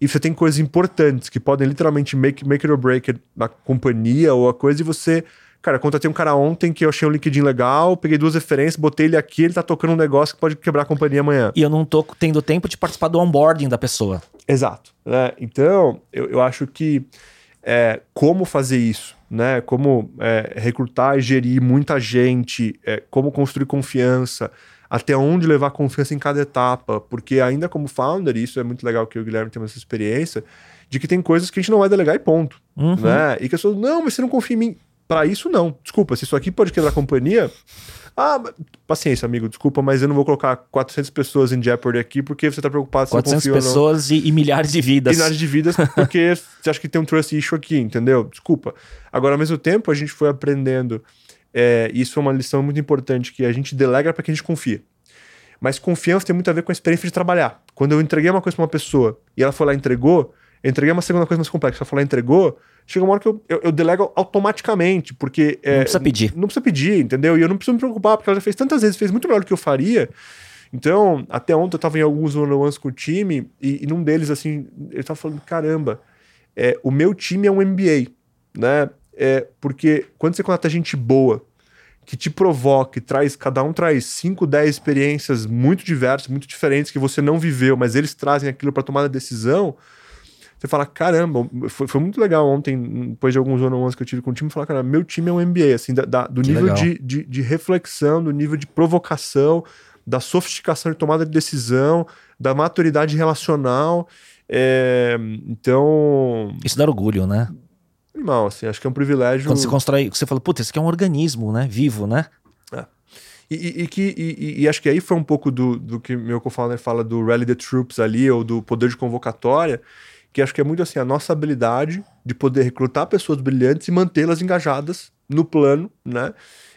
E você tem coisas importantes que podem literalmente make, make it or break it na companhia ou a coisa, e você. Cara, contratei um cara ontem que eu achei um LinkedIn legal, peguei duas referências, botei ele aqui, ele tá tocando um negócio que pode quebrar a companhia amanhã. E eu não tô tendo tempo de participar do onboarding da pessoa. Exato. Né? Então, eu, eu acho que é, como fazer isso, né? Como é, recrutar e gerir muita gente, é, como construir confiança, até onde levar confiança em cada etapa, porque ainda como founder, isso é muito legal que o Guilherme tem essa experiência, de que tem coisas que a gente não vai delegar e ponto, uhum. né? E que as pessoas, não, mas você não confia em mim. Para isso, não. Desculpa, se isso aqui pode quebrar a companhia, ah, paciência, amigo, desculpa, mas eu não vou colocar 400 pessoas em Jeopardy aqui porque você tá preocupado se 400 eu confio pessoas e, e, milhares de vidas. E milhares de vidas [LAUGHS] porque você acha que tem um trust issue aqui, entendeu? Desculpa. Agora, ao mesmo tempo, a gente foi aprendendo é, isso é uma lição muito importante, que a gente delega para quem a gente confia. Mas confiança tem muito a ver com a experiência de trabalhar. Quando eu entreguei uma coisa para uma pessoa e ela foi lá e entregou, eu entreguei uma segunda coisa mais complexa. Ela foi lá e entregou, chega uma hora que eu, eu, eu delego automaticamente, porque... É, não precisa pedir. Não precisa pedir, entendeu? E eu não preciso me preocupar, porque ela já fez tantas vezes, fez muito melhor do que eu faria. Então, até ontem eu estava em alguns one-on-ones com o time, e, e num deles, assim, ele estava falando, caramba, é, o meu time é um MBA, né? é porque quando você contrata gente boa, que te provoque, traz, cada um traz 5, 10 experiências muito diversas, muito diferentes que você não viveu, mas eles trazem aquilo para tomar a decisão. Você fala, caramba, foi, foi muito legal ontem, depois de alguns one que eu tive com o time, falar, cara, meu time é um MBA, assim, da, da, do que nível de, de, de, reflexão, do nível de provocação, da sofisticação de tomada de decisão, da maturidade relacional. É, então. Isso dá orgulho, né? animal, assim. Acho que é um privilégio. Quando você constrói, você fala, puta, esse aqui é um organismo, né? Vivo, né? É. E, e, e que, e, e, acho que aí foi um pouco do, do que meu co-founder fala do Rally the Troops ali, ou do poder de convocatória, que acho que é muito assim, a nossa habilidade de poder recrutar pessoas brilhantes e mantê-las engajadas no plano, né?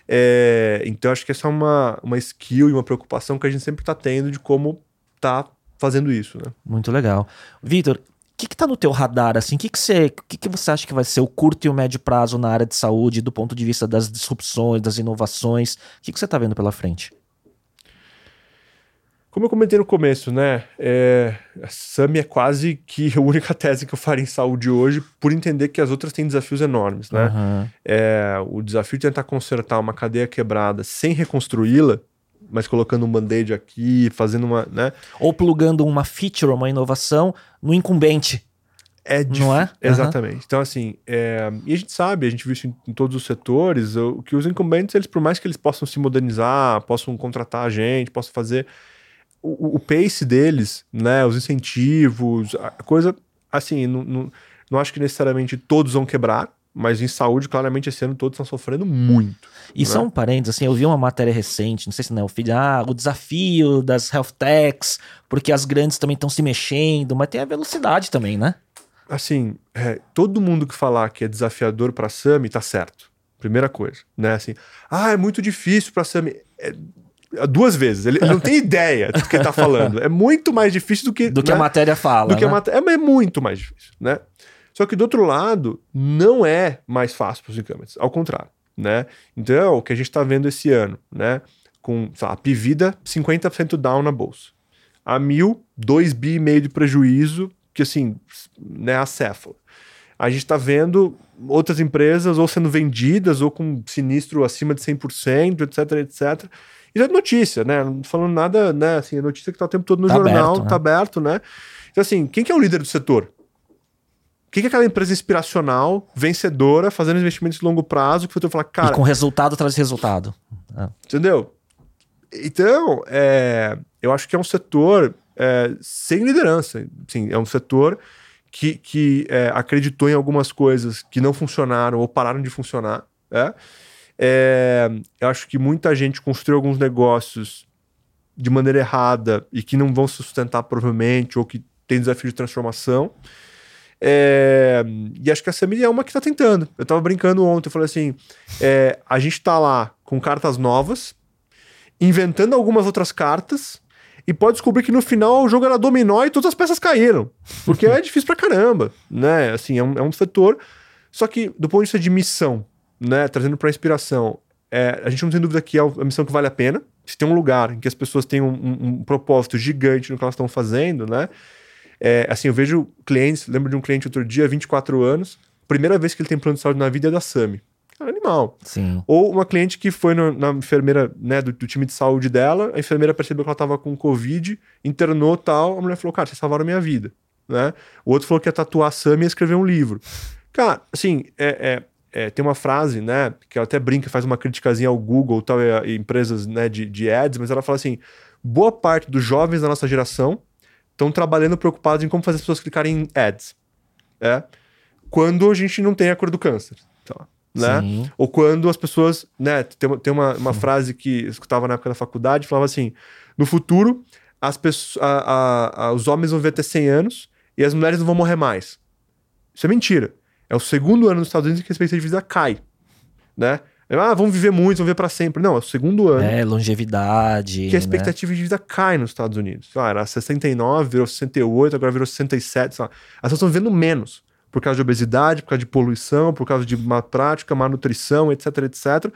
É, então acho que essa é uma, uma skill e uma preocupação que a gente sempre está tendo de como tá fazendo isso, né? Muito legal. Vitor, o que está no teu radar, assim? O que, que, você, que, que você acha que vai ser o curto e o médio prazo na área de saúde, do ponto de vista das disrupções, das inovações? O que, que você está vendo pela frente? Como eu comentei no começo, né? É, a SAMI é quase que a única [LAUGHS] tese que eu faria em saúde hoje, por entender que as outras têm desafios enormes, né? Uhum. É, o desafio de tentar consertar uma cadeia quebrada sem reconstruí-la mas colocando um band-aid aqui, fazendo uma. Né? Ou plugando uma feature, uma inovação no incumbente. É Não é? Exatamente. Uhum. Então, assim, é... e a gente sabe, a gente viu isso em, todos os setores, o, que os incumbentes, eles, por mais que eles possam se modernizar, possam contratar a gente, possam fazer. O, o pace deles, né? Os incentivos, a coisa. Assim, não, não, não acho que necessariamente todos vão quebrar, mas em saúde, claramente, esse ano todos estão sofrendo muito. E né? só um parênteses, assim, eu vi uma matéria recente, não sei se não é o feed, ah, o desafio das health techs, porque as grandes também estão se mexendo, mas tem a velocidade também, né? Assim, é, todo mundo que falar que é desafiador para a SAMI tá certo. Primeira coisa, né? Assim, ah, é muito difícil para a SAMI. É, duas vezes. Ele, não tem [LAUGHS] ideia do que ele tá falando. É muito mais difícil do que. Do né? que a né? matéria fala. Do que né? a matéria. É, é muito mais difícil, né? Só que do outro lado, não é mais fácil para os incumbents, ao contrário, né? Então, o que a gente está vendo esse ano, né? Com lá, a Pivida, 50% down na bolsa. A Mil, 2 bi e meio de prejuízo, que assim, né, acéfalo. A gente está vendo outras empresas ou sendo vendidas ou com sinistro acima de 100%, etc, etc. Isso é notícia, né? Não tô falando nada, né? Assim, é notícia que está o tempo todo no tá jornal, aberto, né? tá aberto, né? Então, assim, quem que é o líder do setor? que, que é aquela empresa inspiracional, vencedora, fazendo investimentos de longo prazo, que foi tu falar, cara. E com resultado de resultado. É. Entendeu? Então, é, eu acho que é um setor é, sem liderança. Sim, é um setor que, que é, acreditou em algumas coisas que não funcionaram ou pararam de funcionar. É? É? eu acho que muita gente construiu alguns negócios de maneira errada e que não vão se sustentar provavelmente, ou que tem desafio de transformação. É, e acho que a Samir é uma que tá tentando. Eu tava brincando ontem, eu falei assim: é, a gente tá lá com cartas novas, inventando algumas outras cartas, e pode descobrir que no final o jogo era dominó e todas as peças caíram. Porque é [LAUGHS] difícil pra caramba, né? Assim, é um, é um setor. Só que, do ponto de vista de missão, né? Trazendo pra inspiração, é, a gente não tem dúvida que é a missão que vale a pena. Se tem um lugar em que as pessoas têm um, um, um propósito gigante no que elas estão fazendo, né? É, assim, eu vejo clientes, lembro de um cliente outro dia, 24 anos, primeira vez que ele tem plano de saúde na vida é da SAMI. É animal. Sim. Ou uma cliente que foi no, na enfermeira né, do, do, time de saúde dela, a enfermeira percebeu que ela estava com Covid, internou tal, a mulher falou, cara, vocês salvaram a minha vida. Né? O outro falou que ia tatuar a SAMI e escrever um livro. Cara, assim, é, é, é, tem uma frase, né, que ela até brinca, faz uma criticazinha ao Google tal, e, e empresas né, de, de ads, mas ela fala assim, boa parte dos jovens da nossa geração estão trabalhando preocupados em como fazer as pessoas clicarem em ads. É? Quando a gente não tem a cor do câncer. Tá? Né? Ou quando as pessoas. Né, tem uma, tem uma, uma frase que eu escutava na época da faculdade, falava assim: no futuro, as pessoas, a, a, a, os homens vão ver até 100 anos e as mulheres não vão morrer mais. Isso é mentira. É o segundo ano nos Estados Unidos que a expectativa de vida cai. Né? Ah, vamos viver muito, vamos viver para sempre. Não, é o segundo ano. É, longevidade. Que a expectativa né? de vida cai nos Estados Unidos. Ah, era 69, virou 68, agora virou 67. Sabe? As pessoas estão vivendo menos. Por causa de obesidade, por causa de poluição, por causa de má prática, má nutrição, etc, etc.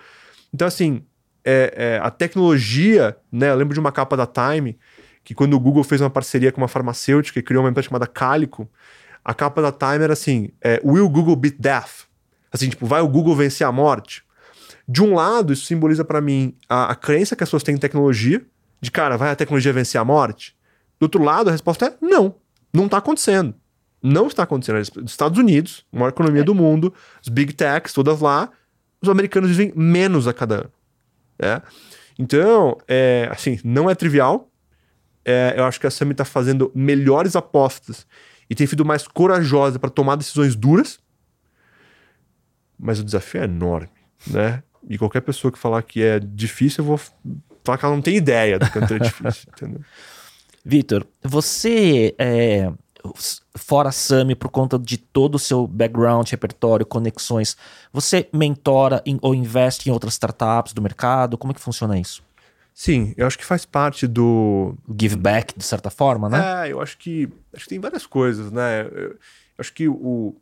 Então, assim, é, é, a tecnologia, né? Eu lembro de uma capa da Time, que quando o Google fez uma parceria com uma farmacêutica e criou uma empresa chamada Cálico, a capa da Time era assim: é, Will Google beat death? Assim, tipo, vai o Google vencer a morte? De um lado, isso simboliza para mim a, a, crença que as pessoas têm em tecnologia, de cara, vai a tecnologia vencer a morte? Do outro lado, a resposta é não, não está acontecendo. Não está acontecendo. Nos Estados Unidos, a maior economia é. do mundo, os big techs, todas lá, os americanos vivem menos a cada ano. É? Então, é, assim, não é trivial. É, eu acho que a Sami está fazendo melhores apostas e tem sido mais corajosa para tomar decisões duras mas o desafio é enorme, né? E qualquer pessoa que falar que é difícil, eu vou falar que ela não tem ideia do quanto é difícil, [LAUGHS] entendeu? Vitor, você, é, fora Sami, por conta de todo o seu background, repertório, conexões, você mentora em, ou investe em outras startups do mercado? Como é que funciona isso? Sim, eu acho que faz parte do. Give back, de certa forma, né? É, eu acho que. Acho que tem várias coisas, né? Eu, eu acho que o.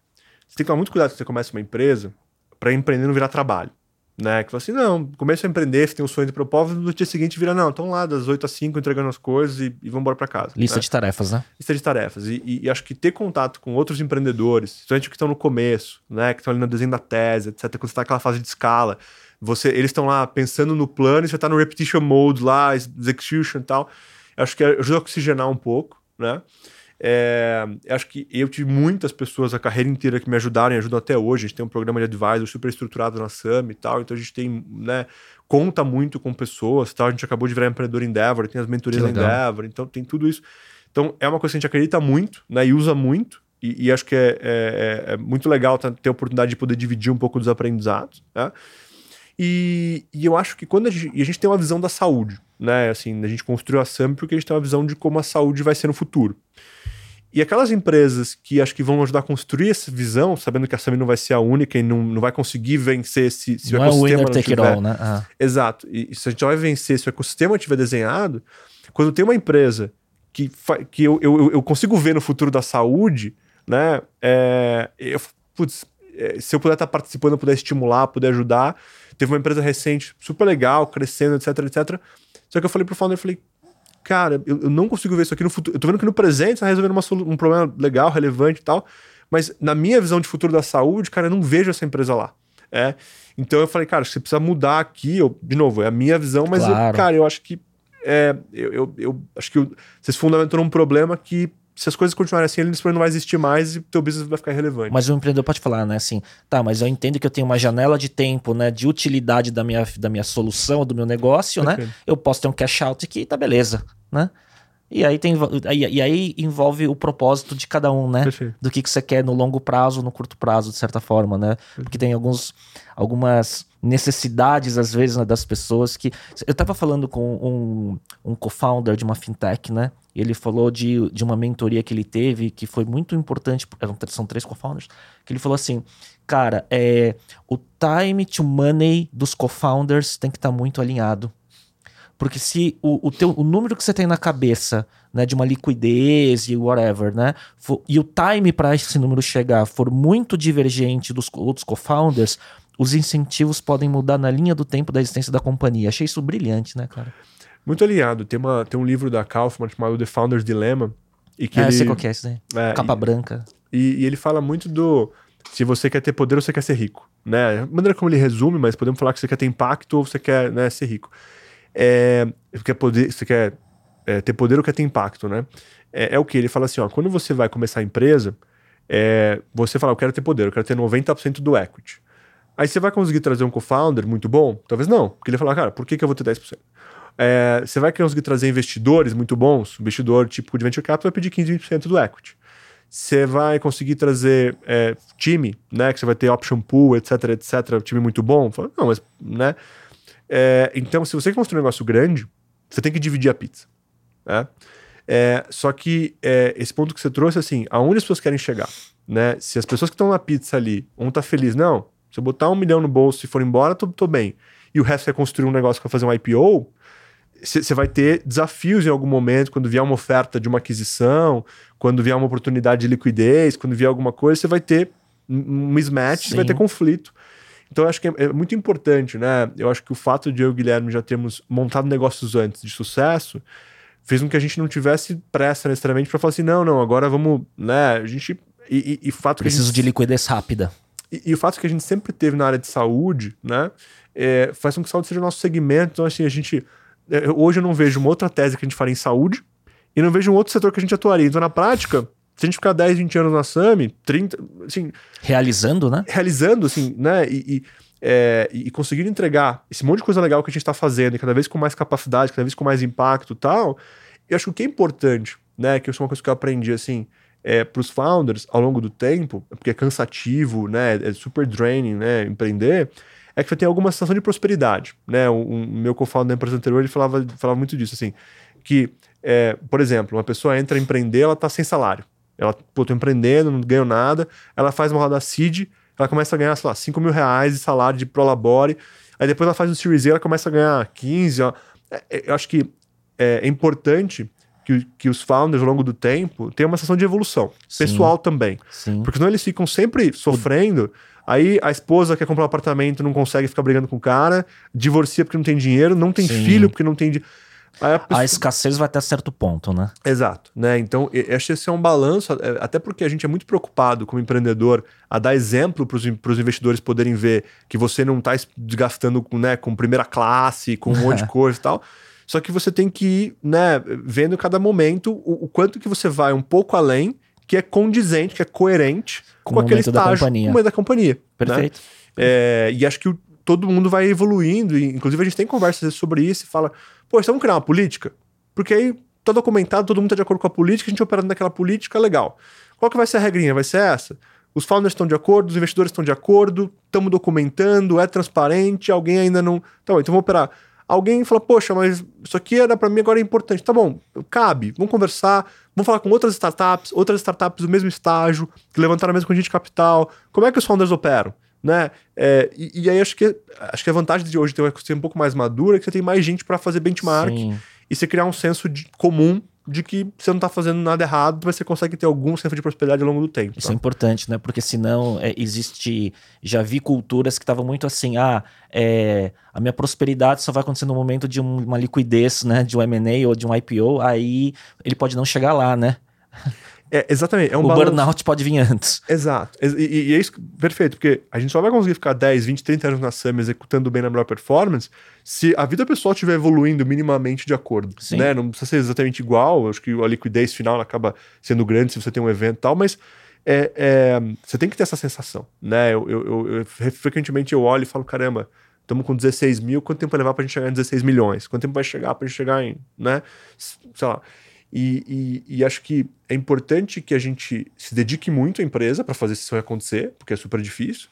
Você tem que tomar muito cuidado quando você começa uma empresa para empreender não virar trabalho né? Que fala assim, não, começa a empreender, você tem um sonho de propósito, no dia seguinte vira, não, estão lá das 8 às 5 entregando as coisas e, e vão embora para casa. Lista né? de tarefas, né? Lista de tarefas. E, e, e, acho que ter contato com outros empreendedores, principalmente que estão no começo, né? Que estão ali no desenho da tese, etc., quando você está naquela fase de escala, você, eles estão lá pensando no plano e você está no repetition mode lá, execution e tal. Acho que ajuda a oxigenar um pouco, né? É, acho que eu tive muitas pessoas a carreira inteira que me ajudaram e ajudam até hoje. A gente tem um programa de advisor super estruturado na SAM e tal, então a gente tem, né, conta muito com pessoas, tal. A gente acabou de virar empreendedor Endeavor, tem as mentorias da Endeavor, então tem tudo isso. Então é uma coisa que a gente acredita muito, né, e usa muito. E, e acho que é, é, é, muito legal ter a oportunidade de poder dividir um pouco dos aprendizados, né? E, e eu acho que quando a gente, a gente tem uma visão da saúde, né? Assim, a gente construiu a SAM porque a gente tem uma visão de como a saúde vai ser no futuro. E aquelas empresas que acho que vão ajudar a construir essa visão, sabendo que a Sami não vai ser a única e não, não vai conseguir vencer se, se não o ecossistema é o take tiver... all, né? Ah. Exato. E, se a gente vai vencer se o ecossistema estiver desenhado, quando tem uma empresa que, que eu, eu, eu consigo ver no futuro da saúde, né? É, eu, putz, é, se eu puder estar participando, puder estimular, puder ajudar. Teve uma empresa recente, super legal, crescendo, etc, etc. Só que eu falei pro founder, eu falei, cara, eu, eu, não consigo ver isso aqui no futuro. Eu tô vendo que no presente está resolvendo uma, um problema legal, relevante e tal, mas na minha visão de futuro da saúde, cara, eu não vejo essa empresa lá. É. Então eu falei, cara, você precisa mudar aqui. Eu, de novo, é a minha visão, mas, claro. eu, cara, eu acho que. É, eu, eu, eu acho que vocês fundamentaram um problema que se as coisas continuarem assim, ele não vai existir mais e teu business vai ficar irrelevante. Mas o empreendedor pode falar, né, assim, tá, mas eu entendo que eu tenho uma janela de tempo, né, de utilidade da minha, da minha solução, do meu negócio, né? Eu posso ter um cash out aqui, tá beleza, né? E aí, tem, e, aí envolve o propósito de cada um, né? Perfeito. Do que, que você quer no longo prazo, no curto prazo, de certa forma, né? Porque tem alguns, algumas necessidades, às vezes, né, das pessoas que... Eu tava falando com um, um co-founder de uma fintech, né? Ele falou de, de uma mentoria que ele teve, que foi muito importante, são três co-founders, que ele falou assim, cara, é, o time to money dos co-founders tem que estar tá muito alinhado. Porque se o, o, teu, o número que você tem na cabeça, né, de uma liquidez e whatever, né, for, e o time para esse número chegar for muito divergente dos outros co-founders, os incentivos podem mudar na linha do tempo da existência da companhia. Achei isso brilhante, né, cara? Muito alinhado. Tem, uma, tem um livro da Kaufman chamado The Founder's Dilemma. E que é, ele, sei qual que é esse daí. É, Capa e, branca. E, e, ele fala muito do se você quer ter poder ou você quer ser rico. Né? A maneira como ele resume, mas podemos falar que você quer ter impacto ou você quer né, ser rico é, quer poder, você quer é, ter poder ou quer ter impacto, né? É, é, o que? Ele fala assim, ó, quando você vai começar a empresa, é, você fala, eu quero ter poder, eu quero ter 90% do equity. Aí você vai conseguir trazer um co-founder muito bom? Talvez não, porque ele fala, cara, por que, que eu vou ter 10%? É, você vai conseguir trazer investidores muito bons, investidor tipo de venture capital vai pedir 15, 20% do equity. Você vai conseguir trazer é, time, né, que você vai ter option pool, etc, etc, time muito bom. Fala, não, mas, né, é, então, se você construir um negócio grande, você tem que dividir a pizza. Né? É, só que é, esse ponto que você trouxe, assim, aonde as pessoas querem chegar? Né? Se as pessoas que estão na pizza ali, um tá feliz, não, se eu botar um milhão no bolso e for embora, tô, tô bem. E o resto quer construir um negócio para fazer um IPO, você vai ter desafios em algum momento, quando vier uma oferta de uma aquisição, quando vier uma oportunidade de liquidez, quando vier alguma coisa, você vai ter um mismatch, você vai ter conflito. Então eu acho que é, é, muito importante, né? Eu acho que o fato de eu e o Guilherme já termos montado negócios antes de sucesso fez com que a gente não tivesse pressa necessariamente para falar assim, não, não, agora vamos, né? A gente e, e, e fato preciso gente, de liquidez rápida. E, e, o fato que a gente sempre teve na área de saúde, né? É, faz com que saúde seja o nosso segmento. Então assim a gente é, hoje eu não vejo uma outra tese que a gente faria em saúde e não vejo um outro setor que a gente atuaria. Então na prática se a gente ficar 10, 20 anos na SAMI, 30, assim... Realizando, né? Realizando, assim, né? E, e, é, e conseguindo entregar esse monte de coisa legal que a gente está fazendo, e cada vez com mais capacidade, cada vez com mais impacto e tal, eu acho que o que é importante, né? Que isso é uma coisa que eu aprendi, assim, é, para os founders ao longo do tempo, porque é cansativo, né, é super draining, né, empreender, é que você tem alguma sensação de prosperidade, né? O, o meu co-founder da empresa anterior ele falava, falava muito disso, assim, que, é, por exemplo, uma pessoa entra a empreender, ela está sem salário, ela, pô, tô empreendendo, não ganho nada, ela faz uma roda seed, ela começa a ganhar, sei lá, 5 mil reais de salário de prolabore, aí depois ela faz um Series A, ela começa a ganhar 15, ó. É, é, eu acho que é, é importante que, que os founders, ao longo do tempo, tenham uma sensação de evolução. Sim. Pessoal também. Sim. Porque senão eles ficam sempre sofrendo. Aí a esposa quer comprar um apartamento, não consegue ficar brigando com o cara, divorcia porque não tem dinheiro, não tem Sim. filho porque não tem dinheiro. A, pessoa... a, escassez vai até certo ponto, né? Exato, né? Então, acho que esse é um balanço, é, até porque a gente é muito preocupado como empreendedor a dar exemplo para os investidores poderem ver que você não está desgastando né, com primeira classe, com um monte de [LAUGHS] coisa e tal. Só que você tem que ir, né, vendo cada momento o, o quanto que você vai um pouco além, que é condizente, que é coerente com, com aquele estágio, da companhia. da companhia. Né? Perfeito. Né? É, e acho que o, todo mundo vai evoluindo, e, inclusive a gente tem conversas sobre isso e fala, pô, vamos criar uma política? Porque aí tá documentado, todo mundo tá de acordo com a política, a gente operando naquela política, legal. Qual que vai ser a regrinha? Vai ser essa? Os founders estão de acordo, os investidores estão de acordo, estamos documentando, é transparente, alguém ainda não. Tá bom, então vamos operar. Alguém fala, poxa, mas isso aqui era para mim agora é importante. Tá bom, cabe, vamos conversar, vamos falar com outras startups, outras startups do mesmo estágio, que levantaram a mesma quantia de capital. Como é que os founders operam? Né? É, e, e, aí acho que, acho que a vantagem de hoje ter uma ecossistema um pouco mais madura é que você tem mais gente para fazer benchmark Sim. e você criar um senso de, comum de que você não está fazendo nada errado, mas você consegue ter algum senso de prosperidade ao longo do tempo. Isso tá? é importante, né? Porque senão é, existe. Já vi culturas que estavam muito assim, ah, é, a minha prosperidade só vai acontecer no momento de um, uma liquidez, né? De um MA ou de um IPO, aí ele pode não chegar lá, né? É, exatamente. É um o balanço... burnout pode vir antes. Exato. E, e, é isso perfeito, porque a gente só vai conseguir ficar 10, 20, 30 anos na SAM executando bem na melhor performance se a vida pessoal estiver evoluindo minimamente de acordo. Sim. Né? Não precisa ser exatamente igual, acho que a liquidez final acaba sendo grande se você tem um evento e tal, mas é, é, você tem que ter essa sensação. Né? Eu, eu, eu, eu frequentemente eu olho e falo, caramba, estamos com 16 mil, quanto tempo vai levar para a gente chegar em 16 milhões? Quanto tempo vai chegar para a gente chegar em, né? Sei lá. E, e, e, acho que é importante que a gente se dedique muito à empresa para fazer isso acontecer, porque é super difícil.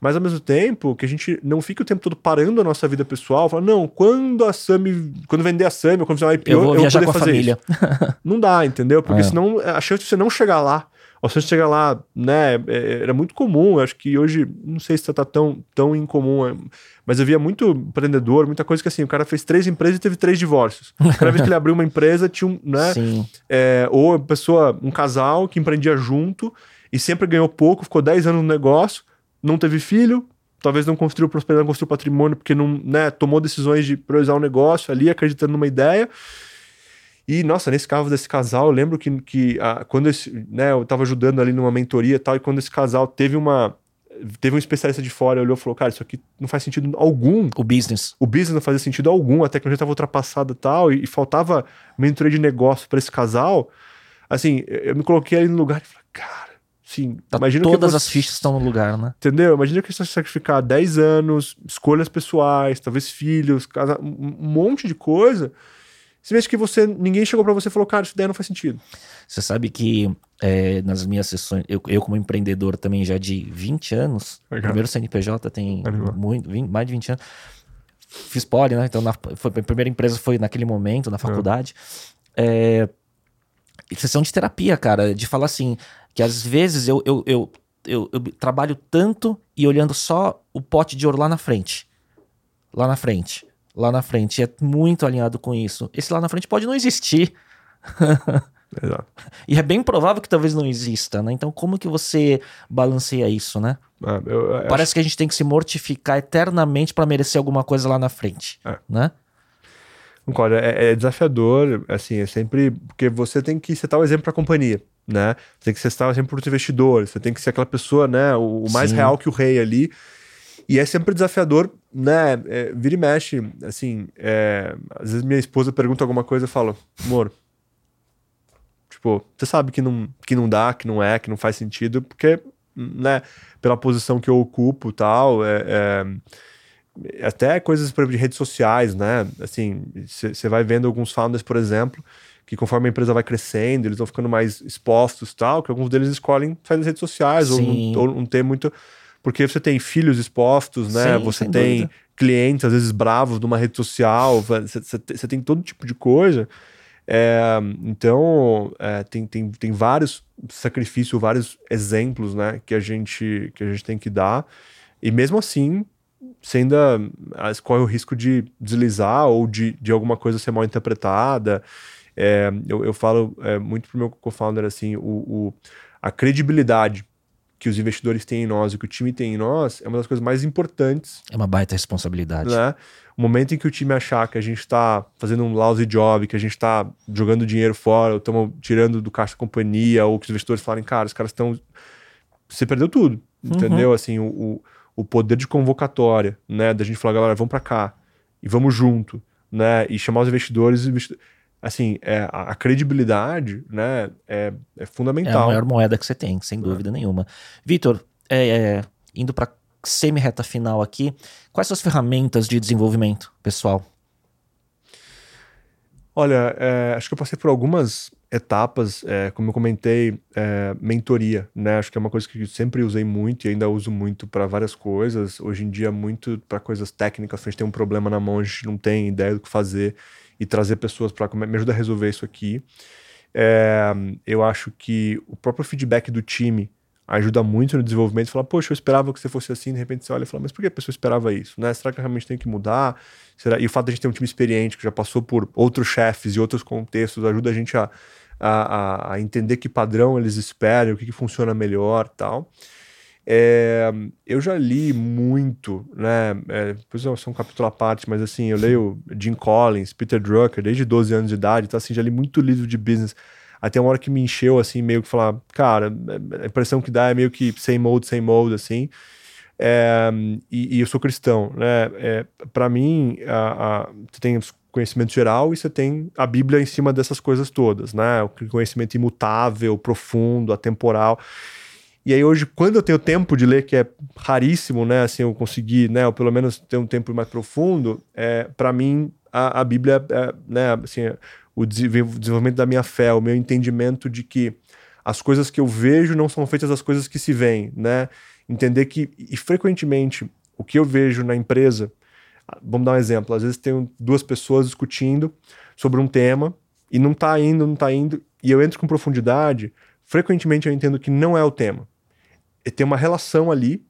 Mas ao mesmo tempo, que a gente não fique o tempo todo parando a nossa vida pessoal, falando, não, quando a Sami, quando vender a Sami, ou quando fizer uma IPO, eu vou, eu vou poder fazer família. isso. não dá, entendeu? Porque é. senão a chance de você não chegar lá ou seja, chegar lá, né, é, era muito comum, acho que hoje, não sei se tá tão, tão incomum, é, mas eu via muito empreendedor, muita coisa que assim, o cara fez três empresas e teve três divórcios. [LAUGHS] Cada vez que ele abriu uma empresa, tinha um, né, é, ou a pessoa, um casal que empreendia junto e sempre ganhou pouco, ficou 10 anos no negócio, não teve filho, talvez não construiu prosperidade, não construiu patrimônio, porque não, né, tomou decisões de priorizar o um negócio ali, acreditando numa ideia, e, nossa, nesse caso desse casal, eu lembro que, que a, quando esse, né, eu tava ajudando ali numa mentoria e tal, e quando esse casal teve uma. Teve um especialista de fora, olhou e falou: Cara, isso aqui não faz sentido algum. O business. O business não fazia sentido algum, a tecnologia estava ultrapassada e tal, e, e faltava mentoria de negócio para esse casal. Assim, eu me coloquei ali no lugar e falei: Cara, sim. Tá imagina todas você, as fichas estão no lugar, né? Entendeu? Imagina que você sacrificar 10 anos, escolhas pessoais, talvez filhos, casa, um monte de coisa você vê que você ninguém chegou para você e falou, cara, essa ideia não faz sentido. Você sabe que é, nas minhas sessões, eu, eu, como empreendedor também já de 20 anos, Legal. primeiro CNPJ tem muito, 20, mais de 20 anos, fiz poli, né? Então na, foi, a primeira empresa foi naquele momento, na faculdade. É. É, sessão de terapia, cara, de falar assim, que às vezes eu, eu, eu, eu, eu trabalho tanto e olhando só o pote de ouro lá na frente. Lá na frente lá na frente. É muito alinhado com isso. Esse lá na frente pode não existir. [LAUGHS] Exato. E é bem provável que talvez não exista, né? Então, como que você balanceia isso, né? Ah, eu, eu Parece acho... que a gente tem que se mortificar eternamente para merecer alguma coisa lá na frente, é. né? Concordo, é, é, desafiador, assim, é sempre porque você tem que setar o exemplo para a companhia, né? Você tem que setar o exemplo para os investidores, você tem que ser aquela pessoa, né, o, o mais Sim. real que o rei ali. E é sempre desafiador, né? É, vira e mexe, assim. É, às vezes minha esposa pergunta alguma coisa e eu falo, amor. Tipo, você sabe que não, que não dá, que não é, que não faz sentido, porque, né, pela posição que eu ocupo tal, é, é, até coisas, por exemplo, de redes sociais, né? Assim, você vai vendo alguns founders, por exemplo, que conforme a empresa vai crescendo, eles vão ficando mais expostos tal, que alguns deles escolhem sair das redes sociais ou não, ou não, ter muito. Porque você tem filhos expostos, né? Sim, você tem dúvida. clientes, às vezes, bravos numa rede social, você, tem todo tipo de coisa. É, então, é, tem, tem, tem vários sacrifícios, vários exemplos, né, que a gente, que a gente tem que dar. E mesmo assim, você ainda corre o risco de deslizar ou de, de alguma coisa ser mal interpretada. É, eu, eu falo é, muito pro meu co-founder assim, o, o, a credibilidade que os investidores têm em nós e que o time tem em nós é uma das coisas mais importantes. É uma baita responsabilidade. Né? O momento em que o time achar que a gente está fazendo um lousy job, que a gente está jogando dinheiro fora, ou estamos tirando do caixa da companhia, ou que os investidores falarem, cara, os caras estão. Você perdeu tudo. Uhum. Entendeu? Assim, o, o, o, poder de convocatória, né? Da gente falar, galera, vamos para cá e vamos junto, né? E chamar os investidores. Assim, é, a, a credibilidade, né? É, é, fundamental. É a maior moeda que você tem, sem dúvida nenhuma. Vitor, é, é, indo para semi-reta final aqui, quais são as ferramentas de desenvolvimento pessoal? Olha, é, acho que eu passei por algumas etapas, é, como eu comentei, é, mentoria, né? Acho que é uma coisa que eu sempre usei muito e ainda uso muito para várias coisas. Hoje em dia, muito para coisas técnicas. Se a gente tem um problema na mão, a gente não tem ideia do que fazer e trazer pessoas para me ajudar a resolver isso aqui. É, eu acho que o próprio feedback do time ajuda muito no desenvolvimento. Falar, poxa, eu esperava que você fosse assim, de repente você olha e fala, mas por que a pessoa esperava isso? Né? Será que realmente tem que mudar? Será? E o fato de a gente ter um time experiente, que já passou por outros chefes e outros contextos, ajuda a gente a, a, a entender que padrão eles esperam, o que, que funciona melhor tal. É, eu já li muito, né? É, depois é um capítulo à parte, mas assim, eu leio Jim Collins, Peter Drucker, desde 12 anos de idade, então assim, já li muito livro de business até uma hora que me encheu, assim, meio que falar, cara, a impressão que dá é meio que sem molde, sem molde, assim. É, e, e, eu sou cristão, né? É, para mim, a, a, você tem conhecimento geral e você tem a Bíblia em cima dessas coisas todas, né? O conhecimento imutável, profundo, atemporal. E aí hoje, quando eu tenho tempo de ler, que é raríssimo, né? Assim, eu consegui, né? Ou pelo menos ter um tempo mais profundo, é, para mim, a, a Bíblia, é, né? Assim, o desenvolvimento da minha fé, o meu entendimento de que as coisas que eu vejo não são feitas das coisas que se veem, né? Entender que, e frequentemente, o que eu vejo na empresa, vamos dar um exemplo, às vezes tem duas pessoas discutindo sobre um tema e não tá indo, não tá indo, e eu entro com profundidade, frequentemente eu entendo que não é o tema. Tem uma relação ali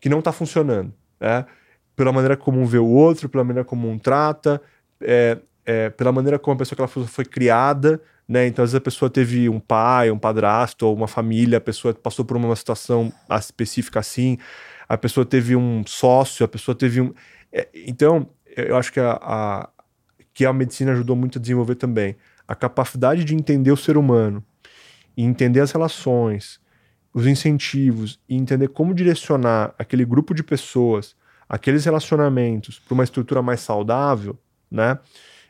que não tá funcionando, né? Pela maneira como um vê o outro, pela maneira como um trata, é, é, pela maneira como a pessoa que ela foi, foi criada, né? Então, às vezes a pessoa teve um pai, um padrasto, ou uma família, a pessoa passou por uma situação específica assim, a pessoa teve um sócio, a pessoa teve um. É, então, eu acho que a, a, que a medicina ajudou muito a desenvolver também. A capacidade de entender o ser humano e entender as relações, os incentivos e entender como direcionar aquele grupo de pessoas, aqueles relacionamentos para uma estrutura mais saudável, né?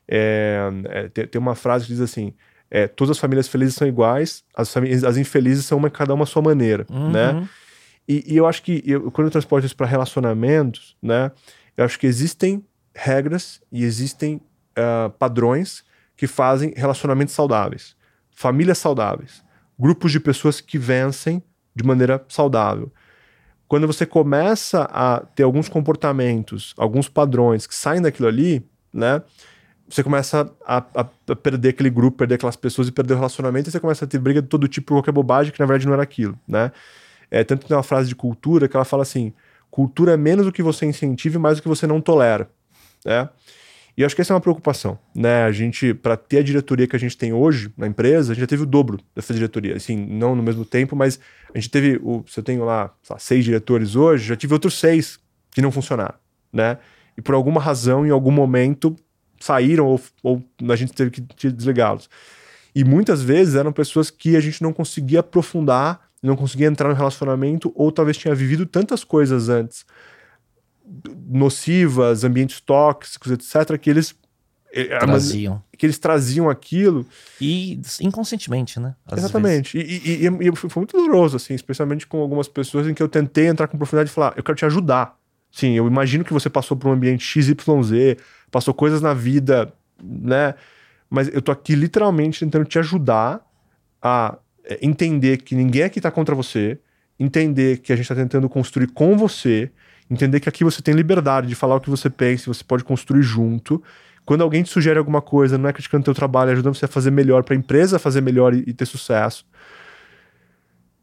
É, é, tem, tem, uma frase que diz assim: é, todas as famílias felizes são iguais, as, famílias, as infelizes são uma, cada uma a sua maneira, uhum. né? E, e, eu acho que eu, quando eu transporto isso para relacionamentos, né? Eu acho que existem regras e existem uh, padrões que fazem relacionamentos saudáveis, famílias saudáveis, grupos de pessoas que vencem de maneira saudável. Quando você começa a ter alguns comportamentos, alguns padrões que saem daquilo ali, né? você começa a, a, a, perder aquele grupo, perder aquelas pessoas e perder o relacionamento, e você começa a ter briga de todo tipo por qualquer bobagem que na verdade não era aquilo, né? É, tanto que tem uma frase de cultura que ela fala assim: cultura é menos o que você incentiva e mais o que você não tolera, né? E acho que essa é uma preocupação, né? A gente, para ter a diretoria que a gente tem hoje na empresa, a gente já teve o dobro dessa diretoria. Assim, não no mesmo tempo, mas a gente teve, o, se eu tenho lá, lá seis diretores hoje, já tive outros seis que não funcionaram, né? E por alguma razão, em algum momento, saíram ou, ou a gente teve que desligá-los. E muitas vezes eram pessoas que a gente não conseguia aprofundar, não conseguia entrar no relacionamento, ou talvez tinha vivido tantas coisas antes, nocivas, ambientes tóxicos, etc., que eles eh, traziam. Que eles traziam aquilo. E inconscientemente, né? Às Exatamente. E, e, e, e, foi muito doloroso, assim, especialmente com algumas pessoas em que eu tentei entrar com profundidade e falar: eu quero te ajudar. Sim, eu imagino que você passou por um ambiente XYZ, passou coisas na vida, né? mas eu tô aqui literalmente tentando te ajudar a é, entender que ninguém aqui tá contra você, entender que a gente tá tentando construir com você, entender que aqui você tem liberdade de falar o que você pensa, você pode construir junto. Quando alguém te sugere alguma coisa, não é criticando teu trabalho, é ajudando você a fazer melhor, para a empresa fazer melhor e, e ter sucesso.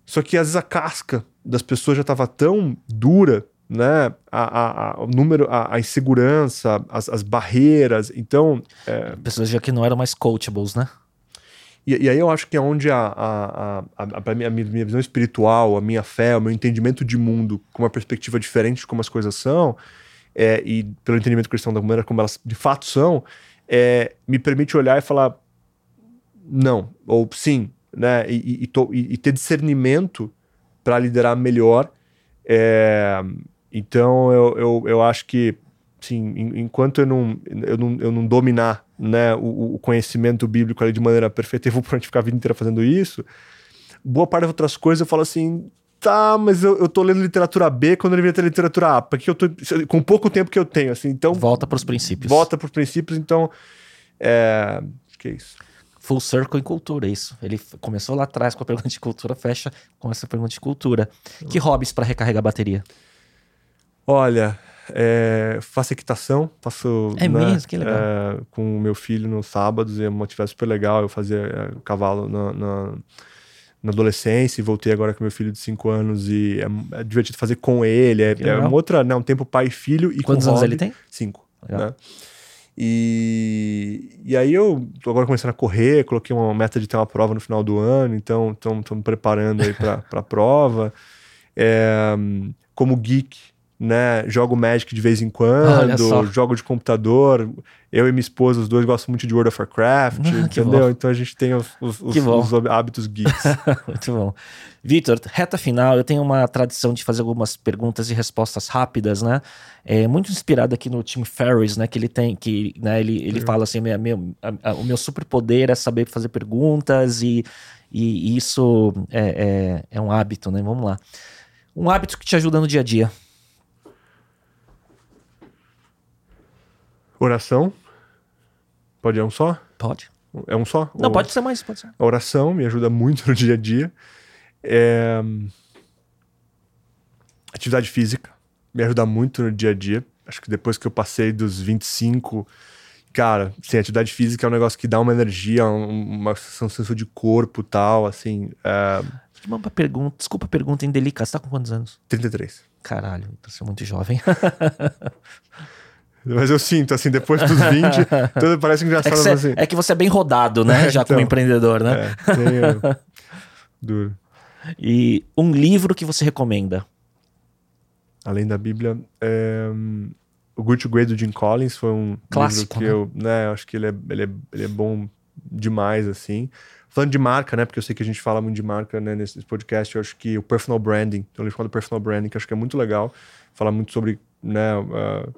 Só que às vezes a casca das pessoas já estava tão dura, né? A, a, a o número, a, a insegurança, as, as, barreiras. Então. É... Pessoas já que não eram mais coachables, né? E, e, aí eu acho que é onde a, a, a, a, minha, minha visão espiritual, a minha fé, o meu entendimento de mundo com uma perspectiva diferente de como as coisas são, é, e pelo entendimento cristão da maneira como elas de fato são, é, me permite olhar e falar não, ou sim, né? E, e, e, e ter discernimento para liderar melhor. É, então eu, eu, eu acho que sim, enquanto eu não, eu não, eu não dominar né, o, o conhecimento bíblico ali de maneira perfeita, [LAUGHS] eu vou provavelmente ficar a vida inteira fazendo isso. Boa parte das outras coisas eu falo assim, tá, mas eu, eu tô lendo literatura B quando eu deveria ter literatura A, porque eu tô com pouco tempo que eu tenho, assim, então... Volta para os princípios. Volta para os princípios, então, é... que é isso. Full circle em cultura, isso. Ele começou lá atrás com a pergunta de cultura, fecha com essa pergunta de cultura. Que hobbies para recarregar a bateria? Olha, é, faço equitação, faço é né, mesmo, que legal. É, com o meu filho nos sábados, é uma atividade super legal. Eu fazia é, cavalo na, na, na, adolescência e voltei agora com meu filho de 5 anos e é, é, divertido fazer com ele. É, é uma outra, né, um tempo pai e filho. E Quantos anos ele tem? 5. Né? E, e aí eu tô agora começando a correr, coloquei uma meta de ter uma prova no final do ano, então estamos me preparando aí para [LAUGHS] a prova. É, como geek, né? Jogo Magic de vez em quando, jogo de computador. Eu e minha esposa, os dois gostam muito de World of Warcraft, ah, entendeu? Então a gente tem os, os, os, os hábitos geeks. [LAUGHS] muito bom. Vitor, reta final, eu tenho uma tradição de fazer algumas perguntas e respostas rápidas, né? É muito inspirado aqui no Tim Ferriss, né? Que ele tem, que né, ele, ele fala assim: minha, minha, a, a, o meu superpoder é saber fazer perguntas e, e isso é, é, é um hábito, né? Vamos lá. Um hábito que te ajuda no dia a dia. Oração. Pode é um só? Pode. É um só? Não, Ou... pode ser mais, pode ser. A oração me ajuda muito [LAUGHS] no dia a dia. É... Atividade física me ajuda muito no dia a dia. Acho que depois que eu passei dos 25, cara, sim, atividade física é um negócio que dá uma energia, uma sensação de corpo e tal, assim. É... Uma pergunta, desculpa a pergunta indelicada, você tá com quantos anos? 33. Caralho, você é muito jovem. [LAUGHS] Mas eu sinto, assim, depois dos 20, [LAUGHS] tudo parece engraçado. É que, assim. é que você é bem rodado, né? É, [LAUGHS] Já então, como empreendedor, né? É, tenho... [LAUGHS] Duro. E um livro que você recomenda? Além da Bíblia, é... o Good to Great do Jim Collins foi um clássico que né? eu, né, acho que ele é, ele, é, ele é bom demais, assim. Falando de marca, né? Porque eu sei que a gente fala muito de marca né, nesse podcast. Eu acho que o Personal Branding, tem um livro chamado Personal Branding, que acho que é muito legal. Fala muito sobre né, uh,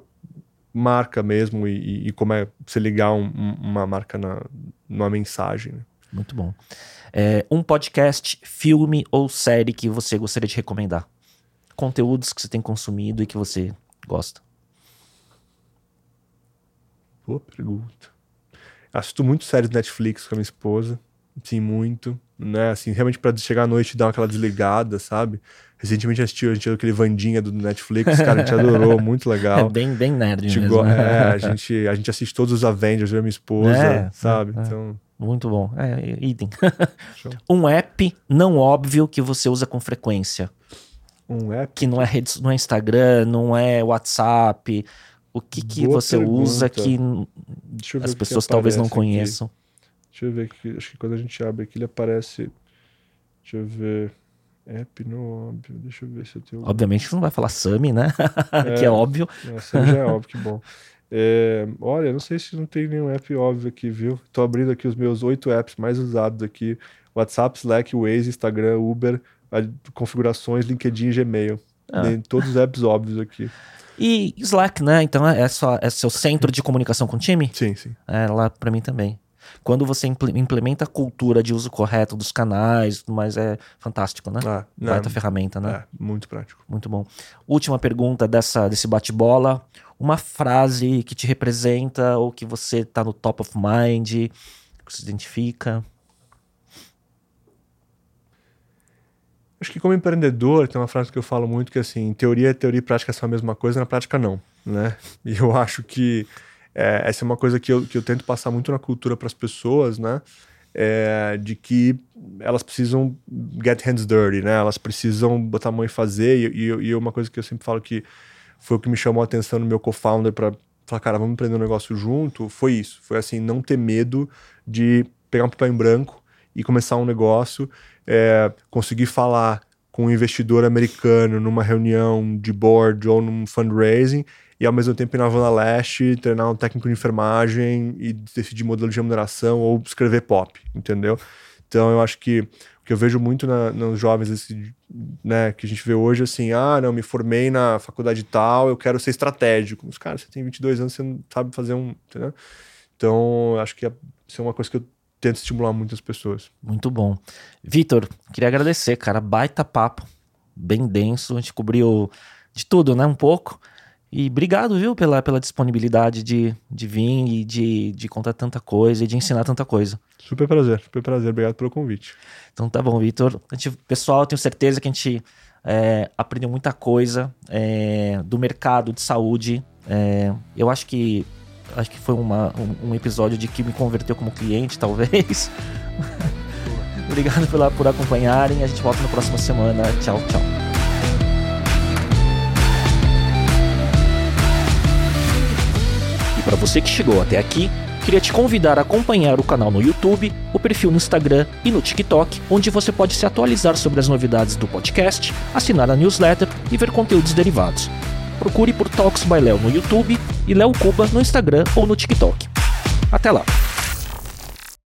marca mesmo e, e como é você ligar um, uma marca na, numa mensagem. Né? Muito bom. É, um podcast, filme ou série que você gostaria de recomendar? Conteúdos que você tem consumido e que você gosta. Boa pergunta. Assisto muito séries Netflix com a minha esposa. Sim, muito. Né? Assim, realmente para chegar à noite e dar aquela desligada, sabe? Recentemente assistiu, a gente aquele Vandinha do Netflix, cara, a gente adorou, [LAUGHS] muito legal. É bem, bem nerd a mesmo. Né? É, a [LAUGHS] gente, a gente assiste todos os Avengers, eu e minha esposa, é, sabe? É, então... Muito bom. É, item. [LAUGHS] um app não óbvio que você usa com frequência. Um app? Que não é, rede, não é Instagram, não é WhatsApp. O que, que você pergunta. usa que as pessoas talvez não conheçam? Aqui. Deixa eu ver aqui. Acho que quando a gente abre aqui, ele aparece. Deixa eu ver. App no óbvio. Deixa eu ver se eu tenho. Obviamente não vai falar Sami, né? É, [LAUGHS] que é óbvio. É, Sami já é [LAUGHS] óbvio, que bom. É, olha, não sei se não tem nenhum app óbvio aqui, viu? Tô abrindo aqui os meus oito apps mais usados aqui: WhatsApp, Slack, Waze, Instagram, Uber, configurações, LinkedIn e Gmail. Ah. Tem todos os apps óbvios aqui. E Slack, né? Então é, só, é seu centro de comunicação com o time? Sim, sim. É lá para mim também. Quando você implementa a cultura de uso correto dos canais, mas é fantástico, né? Ah, Baita ferramenta, né? É, muito prático. Muito bom. Última pergunta dessa, desse bate-bola. Uma frase que te representa ou que você tá no top of mind, que se identifica? Acho que como empreendedor, tem uma frase que eu falo muito que assim, em teoria, teoria e prática são a mesma coisa, na prática não, né? E eu acho que é, essa é uma coisa que eu, que eu tento passar muito na cultura para as pessoas, né? É, de que elas precisam get hands dirty, né? Elas precisam botar a mão e fazer. E, e, e uma coisa que eu sempre falo que foi o que me chamou a atenção no meu co-founder para falar, cara, vamos empreender um negócio junto, foi isso. Foi assim, não ter medo de pegar um papel em branco e começar um negócio, é, conseguir falar com um investidor americano numa reunião de board ou num fundraising e ao mesmo tempo ir na Zona Leste, treinar um técnico de enfermagem e decidir modelo de remuneração ou escrever pop, entendeu? Então eu acho que o que eu vejo muito na, nos jovens esse, né, que a gente vê hoje assim, ah, não, me formei na faculdade tal, eu quero ser estratégico. Os caras, você tem 22 anos, você não sabe fazer um, entendeu? Então, acho que isso é uma coisa que eu tento estimular muitas pessoas. Muito bom. Vitor, queria agradecer, cara, baita papo, bem denso, a gente cobriu de tudo, né, um pouco. E obrigado, viu, pela, pela disponibilidade de, de vir e de, de contar tanta coisa e de ensinar tanta coisa. Super prazer, super prazer. Obrigado pelo convite. Então tá bom, Vitor. Pessoal, tenho certeza que a gente é, aprendeu muita coisa é, do mercado de saúde. É, eu acho que acho que foi uma, um, um, episódio de que me converteu como cliente, [LAUGHS] talvez. Obrigado pela, por acompanharem. A gente volta na próxima semana. Tchau, tchau. Para você que chegou até aqui, queria te convidar a acompanhar o canal no YouTube, o perfil no Instagram e no TikTok, onde você pode se atualizar sobre as novidades do podcast, assinar a newsletter e ver conteúdos derivados. Procure por Talks by Léo no YouTube e Léo Cuba no Instagram ou no TikTok. Até lá!